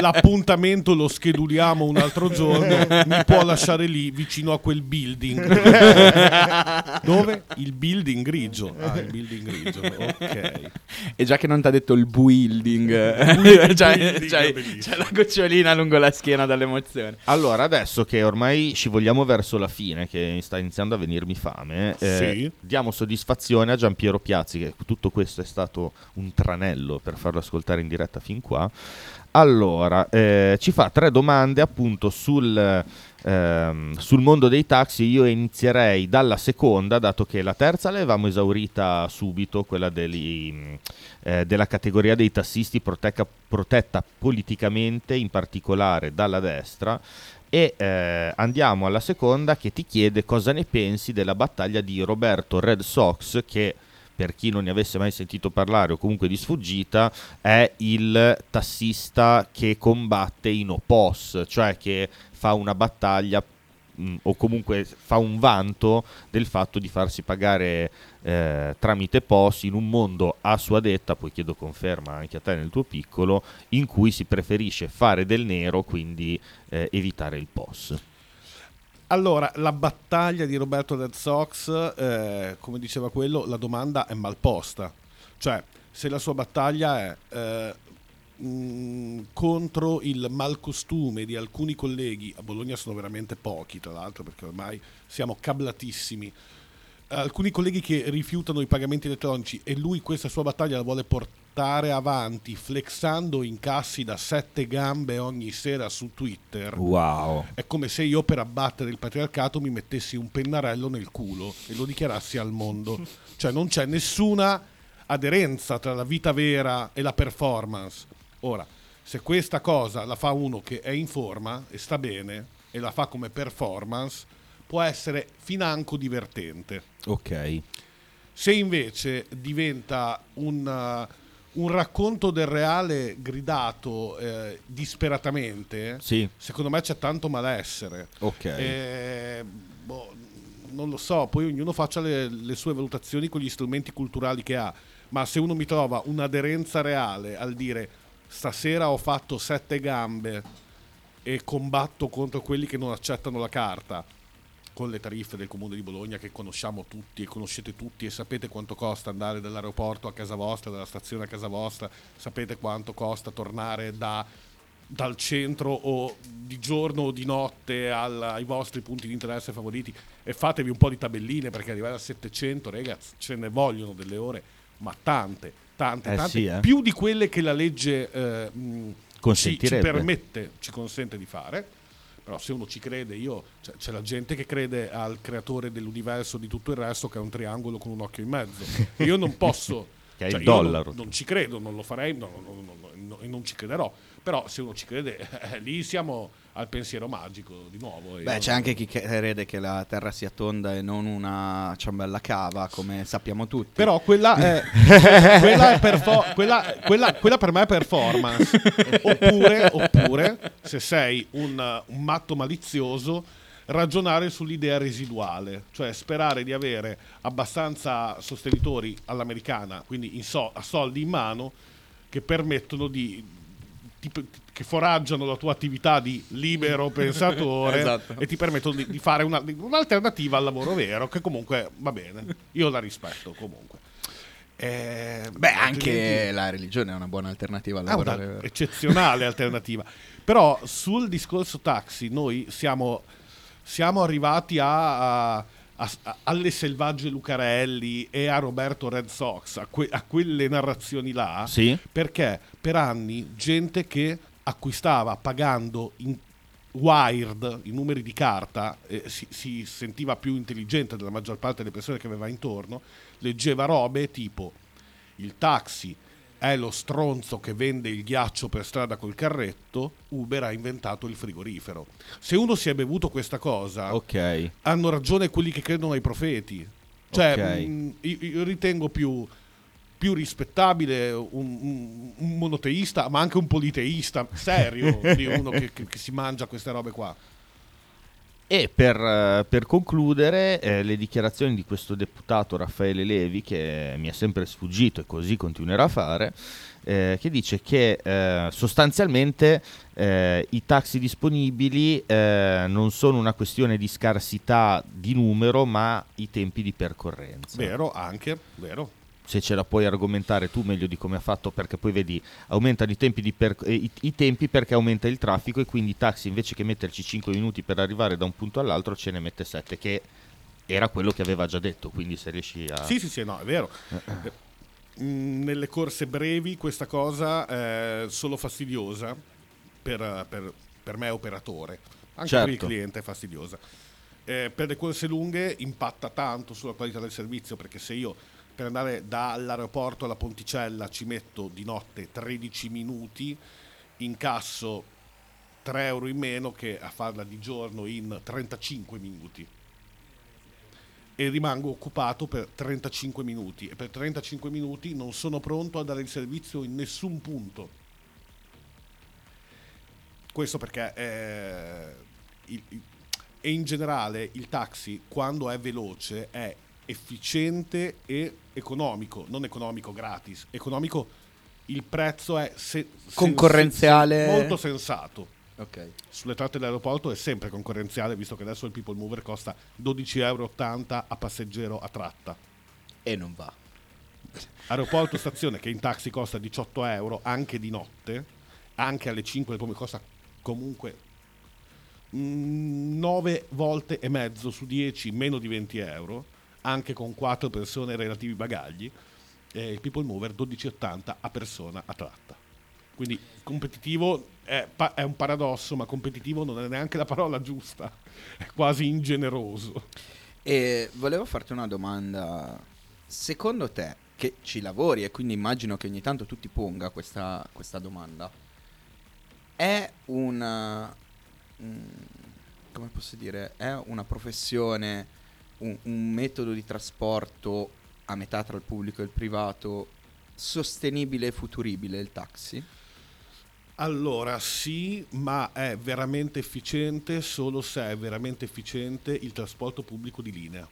L'appuntamento lo scheduliamo un altro giorno. Mi può lasciare lì vicino a quel building. Dove? Il building grigio. Ah, il building grigio. Ok. E già che non ti ha detto il building, *laughs* c'hai- bellissimo. c'hai la gocciolina lungo la schiena dall'emozione. Allora, adesso che ormai scivoliamo verso la fine, che sta iniziando a venirmi fame, eh, Sì. diamo soddisfazione a Giampiero Piazzi, che tutto questo è stato un tranello per farlo ascoltare in diretta fin qua. Allora, eh, ci fa tre domande appunto sul, ehm, sul mondo dei taxi. Io inizierei dalla seconda, dato che la terza l'avevamo esaurita subito, quella degli, mh, eh, della categoria dei tassisti protecca- protetta politicamente, in particolare dalla destra. E eh, andiamo alla seconda che ti chiede cosa ne pensi della battaglia di Roberto Red Sox che per chi non ne avesse mai sentito parlare o comunque di sfuggita è il tassista che combatte in OPOS, cioè che fa una battaglia mh, o comunque fa un vanto del fatto di farsi pagare eh, tramite POS in un mondo a sua detta, poi chiedo conferma anche a te nel tuo piccolo, in cui si preferisce fare del nero, quindi eh, evitare il POS. Allora, la battaglia di Roberto Red Sox, eh, come diceva quello, la domanda è mal posta. Cioè, se la sua battaglia è eh, mh, contro il malcostume di alcuni colleghi, a Bologna sono veramente pochi, tra l'altro, perché ormai siamo cablatissimi. Alcuni colleghi che rifiutano i pagamenti elettronici e lui questa sua battaglia la vuole portare avanti flexando incassi da sette gambe ogni sera su Twitter. Wow. È come se io per abbattere il patriarcato mi mettessi un pennarello nel culo e lo dichiarassi al mondo. *laughs* Cioè non c'è nessuna aderenza tra la vita vera e la performance. Ora, se questa cosa la fa uno che è in forma e sta bene e la fa come performance, può essere financo divertente. Ok. Se invece diventa un, uh, un racconto del reale gridato eh, disperatamente, Sì. secondo me c'è tanto malessere. Ok. Eh, boh, non lo so, poi ognuno faccia le, le sue valutazioni con gli strumenti culturali che ha, ma se uno mi trova un'aderenza reale al dire stasera ho fatto sette gambe e combatto contro quelli che non accettano la carta, con le tariffe del comune di Bologna che conosciamo tutti e conoscete tutti e sapete quanto costa andare dall'aeroporto a casa vostra, dalla stazione a casa vostra, sapete quanto costa tornare da- dal centro o di giorno o di notte al- ai vostri punti di interesse favoriti. E fatevi un po' di tabelline perché arrivare a 700 ragazzi ce ne vogliono delle ore ma tante tante Eh tante sì, eh. più di quelle che la legge eh, ci, ci permette ci consente di fare però se uno ci crede, io cioè, c'è la gente che crede al creatore dell'universo di tutto il resto che è un triangolo con un occhio in mezzo. Io non *laughs* posso. Che è cioè, il io non- dollaro. Non, ci credo, non lo farei no, no, no, no, no, e non ci crederò. Però se uno ci crede, *laughs* eh, lì siamo al pensiero magico di nuovo. Beh, c'è anche chi crede che la Terra sia tonda e non una ciambella cava, come sappiamo tutti. Però quella è, *laughs* quella, è perfo- quella- quella- quella per me è performance. *laughs* Oppure, oppure, se sei un, un matto malizioso, ragionare sull'idea residuale, cioè sperare di avere abbastanza sostenitori all'americana, quindi in so- a soldi in mano, che permettono di, ti- che foraggiano la tua attività di libero *laughs* pensatore Esatto. e ti permettono di, di fare una- un'alternativa al lavoro vero, che comunque va bene, io la rispetto comunque. Eh, Beh, anche la religione è una buona alternativa al Ah, lavoro. una eccezionale alternativa. *laughs* Però sul discorso taxi noi siamo, siamo arrivati a, a- a- alle selvagge Lucarelli e a Roberto Red Sox, a, que- a quelle narrazioni là, Sì. perché per anni gente che acquistava pagando in wired i numeri di carta eh, si, si sentiva più intelligente della maggior parte delle persone che aveva intorno leggeva robe tipo il taxi è lo stronzo che vende il ghiaccio per strada col carretto Uber ha inventato il frigorifero se uno si è bevuto questa cosa Ok. hanno ragione quelli che credono ai profeti. Cioè, Ok. mh, io, io ritengo più, più rispettabile un, un- un monoteista, ma anche un politeista serio *laughs* di uno che, che- che si mangia queste robe qua. E per, eh, per concludere, eh, le dichiarazioni di questo deputato Raffaele Levi, che mi è sempre sfuggito e così continuerà a fare, eh, che dice che eh, sostanzialmente eh, i taxi disponibili eh, non sono una questione di scarsità di numero, ma i tempi di percorrenza. Vero, anche, vero. Se ce la puoi argomentare tu meglio di come ha fatto perché poi vedi aumentano i tempi, di per- eh, i, i tempi perché aumenta il traffico e quindi i taxi invece che metterci 5 minuti per arrivare da un punto all'altro ce ne mette 7 che era quello che aveva già detto quindi se riesci a Sì, sì, sì, no, è vero. Mm, Nelle corse brevi questa cosa è solo fastidiosa per, per- per me operatore, anche per il Certo. cliente è fastidiosa. Eh, per le corse lunghe impatta tanto sulla qualità del servizio perché se io per andare dall'aeroporto alla Ponticella ci metto di notte 13 minuti, incasso 3 euro in meno che a farla di giorno in 35 minuti e rimango occupato per 35 minuti e per 35 minuti non sono pronto a dare il servizio in nessun punto. Questo perché eh, il- il- e in generale il taxi quando è veloce è efficiente e economico, non economico gratis, economico il prezzo è se- Concorrenziale. sen- molto sensato. Ok. Sulle tratte dell'aeroporto è sempre concorrenziale, visto che adesso il People Mover costa 12,80 euro a passeggero a tratta. E non va. Aeroporto stazione che in taxi costa 18 euro anche di notte, anche alle 5 del pomeriggio costa comunque 9 volte e mezzo su 10 meno di 20 euro, anche con 4 persone e relativi bagagli. E il People Mover 12,80 a persona a tratta. Quindi competitivo è, pa- è un paradosso, ma competitivo non è neanche la parola giusta, *laughs* è quasi ingeneroso. E volevo farti una domanda. Secondo te, che ci lavori e quindi immagino che ogni tanto tu ti ponga questa, questa domanda, è una... mm, come posso dire? È una professione, un, un metodo di trasporto a metà tra il pubblico e il privato sostenibile e futuribile il taxi? Allora sì, ma è veramente efficiente solo se è veramente efficiente il trasporto pubblico di linea.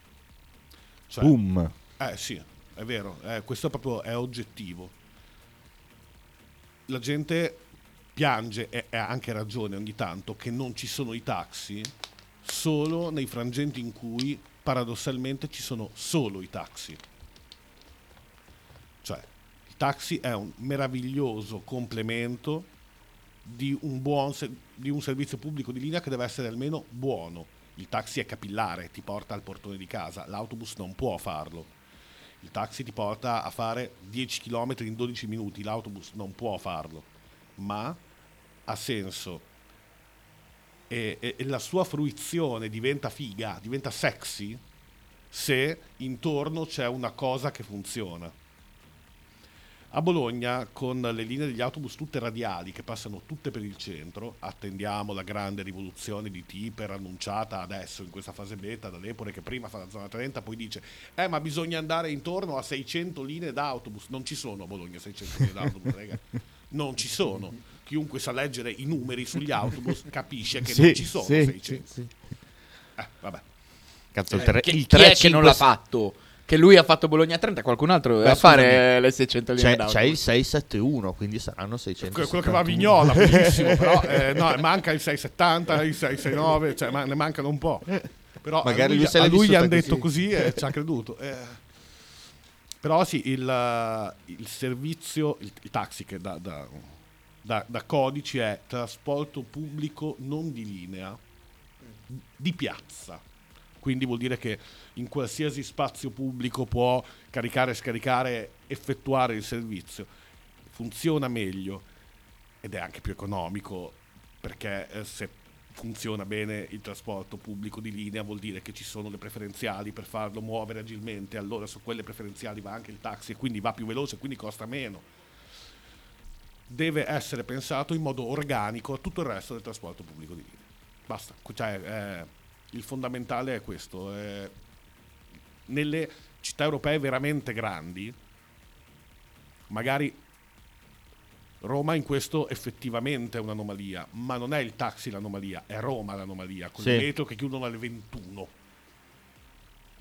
Cioè, Boom. Eh sì, è vero, eh, questo è proprio è oggettivo. La gente piange, e ha anche ragione ogni tanto, che non ci sono i taxi solo nei frangenti in cui paradossalmente ci sono solo i taxi. Cioè, il taxi è un meraviglioso complemento di un, buon di un servizio pubblico di linea che deve essere almeno buono. Il taxi è capillare, ti porta al portone di casa, l'autobus non può farlo. Il taxi ti porta a fare 10 km in 12 minuti, l'autobus non può farlo, ma ha senso. E, e- e la sua fruizione diventa figa, diventa sexy se intorno c'è una cosa che funziona. A Bologna, con le linee degli autobus tutte radiali che passano tutte per il centro, attendiamo la grande rivoluzione di Tiper annunciata adesso in questa fase beta dall'Epore che prima fa la zona 30, poi dice eh ma bisogna andare intorno a 600 linee d'autobus. Non ci sono a Bologna 600 linee d'autobus, raga. Non ci sono. Chiunque sa leggere i numeri sugli *laughs* autobus capisce che non ci sono 600. Eh, vabbè. Cazzo, il, tre, chi, il chi è 3, che non l'ha fatto? Che lui ha fatto Bologna 30, qualcun altro doveva fare le 600 linee C'è, c'è il 671, quindi saranno 600. Que- quello che va a Vignola, *laughs* però eh, no, manca il 670, il 669, cioè ma- ne mancano un po'. Però Magari a lui, a lui gli hanno detto così. e *laughs* ci ha creduto. eh. Però sì, il, eh, il servizio, il, il taxi che da, da- da- da codici è trasporto pubblico non di linea, di piazza. Quindi vuol dire che in qualsiasi spazio pubblico può caricare, scaricare, effettuare il servizio. Funziona meglio ed è anche più economico perché eh, se funziona bene il trasporto pubblico di linea vuol dire che ci sono le preferenziali per farlo muovere agilmente, allora su quelle preferenziali va anche il taxi e quindi va più veloce, quindi costa meno. Deve essere pensato in modo organico a tutto il resto del trasporto pubblico di linea. Basta, cioè, eh, il fondamentale è questo. eh, nelle città europee veramente grandi, magari Roma in questo effettivamente è un'anomalia, ma non è il taxi l'anomalia, è Roma l'anomalia, con le Sì. metro che chiudono alle 21. Come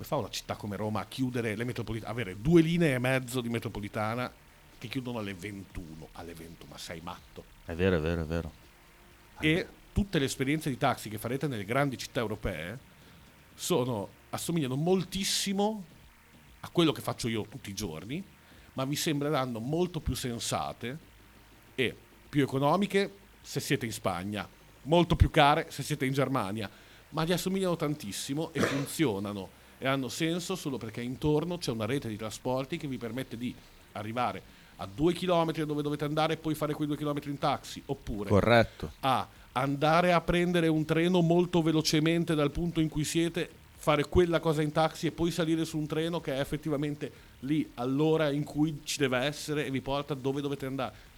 fa una città come Roma a chiudere le metropolitane, avere due linee e mezzo di metropolitana che chiudono alle 21, alle 21, ma sei matto. È vero, è vero, è vero. E tutte le esperienze di taxi che farete nelle grandi città europee sono, assomigliano moltissimo a quello che faccio io tutti i giorni, ma vi sembreranno molto più sensate e più economiche se siete in Spagna, molto più care se siete in Germania, ma vi assomigliano tantissimo e funzionano e hanno senso solo perché intorno c'è una rete di trasporti che vi permette di arrivare a due chilometri dove dovete andare e poi fare quei due chilometri in taxi, oppure Corretto. a andare a prendere un treno molto velocemente dal punto in cui siete, fare quella cosa in taxi e poi salire su un treno che è effettivamente lì all'ora in cui ci deve essere e vi porta dove dovete andare.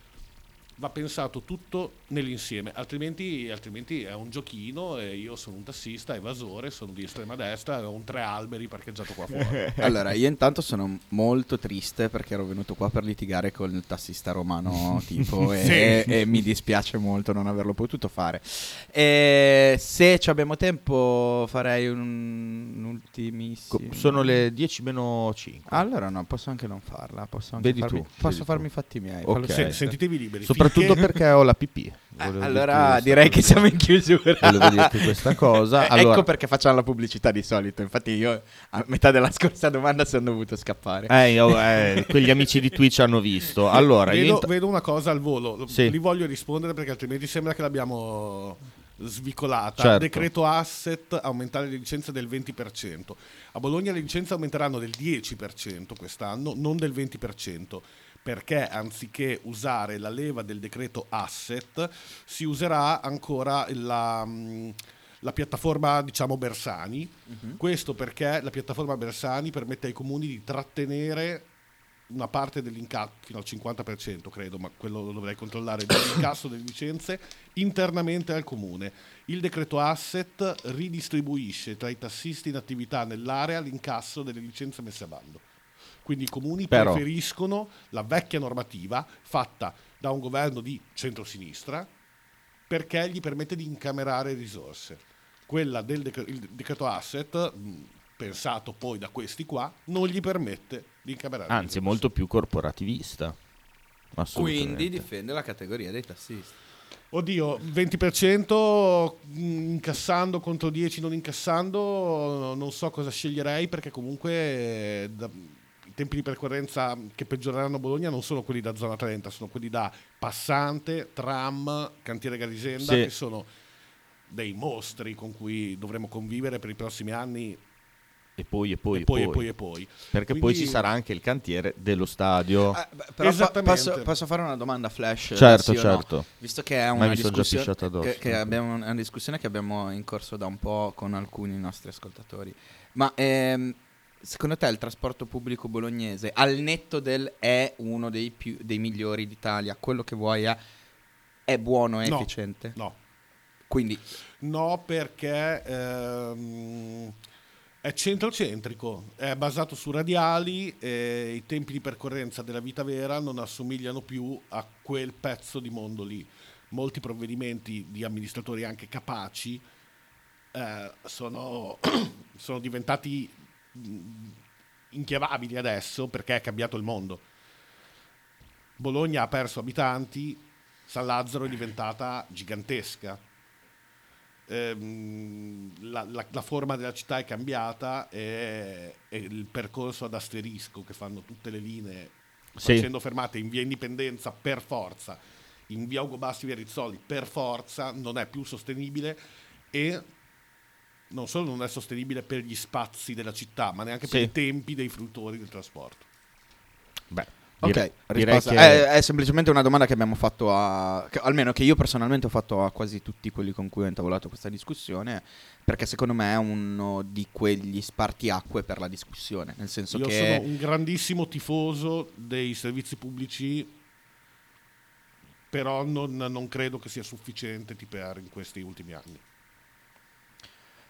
Va pensato tutto nell'insieme, altrimenti, altrimenti è un giochino e io sono un tassista, evasore, sono di estrema destra e ho un tre alberi parcheggiato qua fuori. *laughs* Allora, io intanto sono molto triste perché ero venuto qua per litigare con il tassista romano *laughs* tipo e, Sì. e mi dispiace molto non averlo potuto fare. E se ci abbiamo tempo farei un, un ultimissimo... Sono le 10 meno 5. Allora no, posso anche non farla, posso anche Vedi farmi, tu, posso vedi farmi tu. i fatti miei. Ok. fallo Se- sentitevi liberi. Soprattutto soprattutto perché ho la pipì. Eh, Volevo allora direi che siamo in chiusura. Volevo dirti questa cosa. *laughs* Eh, Allora, Ecco perché facciamo la pubblicità di solito. Infatti, io a metà della scorsa domanda sono dovuto scappare. eh, io- eh, quegli amici di Twitch hanno visto. *laughs* Allora, io vedo, int- vedo una cosa al volo, Sì. li voglio rispondere perché altrimenti sembra che l'abbiamo svicolata. Certo. Decreto asset, aumentare le licenze del 20%. A Bologna le licenze aumenteranno del 10% quest'anno, non del 20%. Perché anziché usare la leva del decreto asset, si userà ancora la, mh, la piattaforma, diciamo, Bersani. Questo perché la piattaforma Bersani permette ai comuni di trattenere una parte dell'incasso, fino al 50% credo, ma quello lo dovrei controllare, dell'incasso delle licenze internamente al comune. Il decreto asset ridistribuisce tra i tassisti in attività nell'area l'incasso delle licenze messe a bando. Quindi i comuni Però- preferiscono la vecchia normativa fatta da un governo di centrosinistra perché gli permette di incamerare risorse. Quella del dec- il decreto asset, mh, pensato poi da questi qua, non gli permette di incamerare anzi, è risorse. molto più corporativista. Quindi difende la categoria dei tassisti. Oddio, 20% mh, incassando contro 10 non incassando, non so cosa sceglierei perché comunque eh, da- tempi di percorrenza che peggioreranno a Bologna non sono quelli da zona 30, sono quelli da passante, tram, cantiere Garisenda, Sì. che sono dei mostri con cui dovremo convivere per i prossimi anni E poi, e poi, e poi e poi e poi. Perché poi Quindi- ci sarà anche il cantiere dello stadio. Eh, beh, però Esattamente. posso, posso fare una domanda flash? Certo, sì o no? certo. Visto che è una discussione, che, che abbiamo una discussione che abbiamo in corso da un po' con alcuni nostri ascoltatori. Ma ehm, secondo te il trasporto pubblico bolognese, al netto del è uno dei, più, dei migliori d'Italia, quello che vuoi è, è buono e No. efficiente? No, Quindi No, perché ehm, è centrocentrico, è basato su radiali e i tempi di percorrenza della vita vera non assomigliano più a quel pezzo di mondo lì. Molti provvedimenti di amministratori anche capaci eh, sono, *clears throat* sono diventati inchiavabili adesso perché è cambiato il mondo. Bologna ha perso abitanti, San Lazzaro è diventata gigantesca. Ehm, la, la- la forma della città è cambiata e, e il percorso ad asterisco che fanno tutte le linee Sì. facendo fermate in via Indipendenza per forza, in via Ugo Bassi via Rizzoli per forza non è più sostenibile e non solo non è sostenibile per gli spazi della città, ma neanche per Sì. i tempi dei fruitori del trasporto. Beh, Ok, dire- direi risposta- che è, è semplicemente una domanda che abbiamo fatto a. che- almeno che io personalmente ho fatto a quasi tutti quelli con cui ho intavolato questa discussione. Perché secondo me è uno di quegli spartiacque per la discussione. Nel senso Io che. sono un grandissimo tifoso dei servizi pubblici, però non, non credo che sia sufficiente tipeare in questi ultimi anni.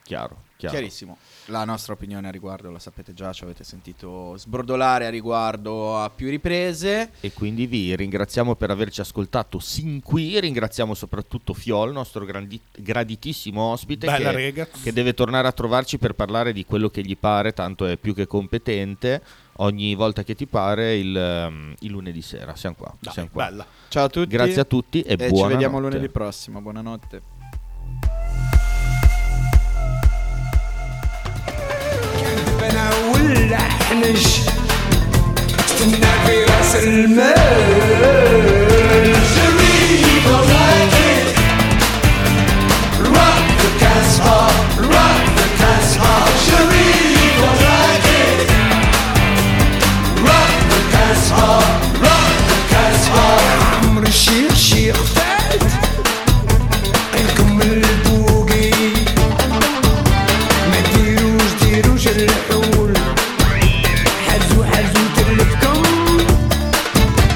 Chiaro, chiaro. Chiarissimo. La nostra opinione a riguardo la sapete già, ci avete sentito sbrodolare a riguardo a più riprese. E quindi vi ringraziamo per averci ascoltato sin qui. Ringraziamo soprattutto Fiol, nostro grandi- graditissimo ospite, Bella che, rega. che deve tornare a trovarci per parlare di quello che gli pare, tanto è più che competente. Ogni volta che ti pare, il, ehm, il lunedì sera. Siamo qua. Dai, siamo qua. bella. Ciao a tutti. Grazie a tutti e, E buonanotte. ci vediamo lunedì prossimo. Buonanotte. احنش تستنى في رأس المال.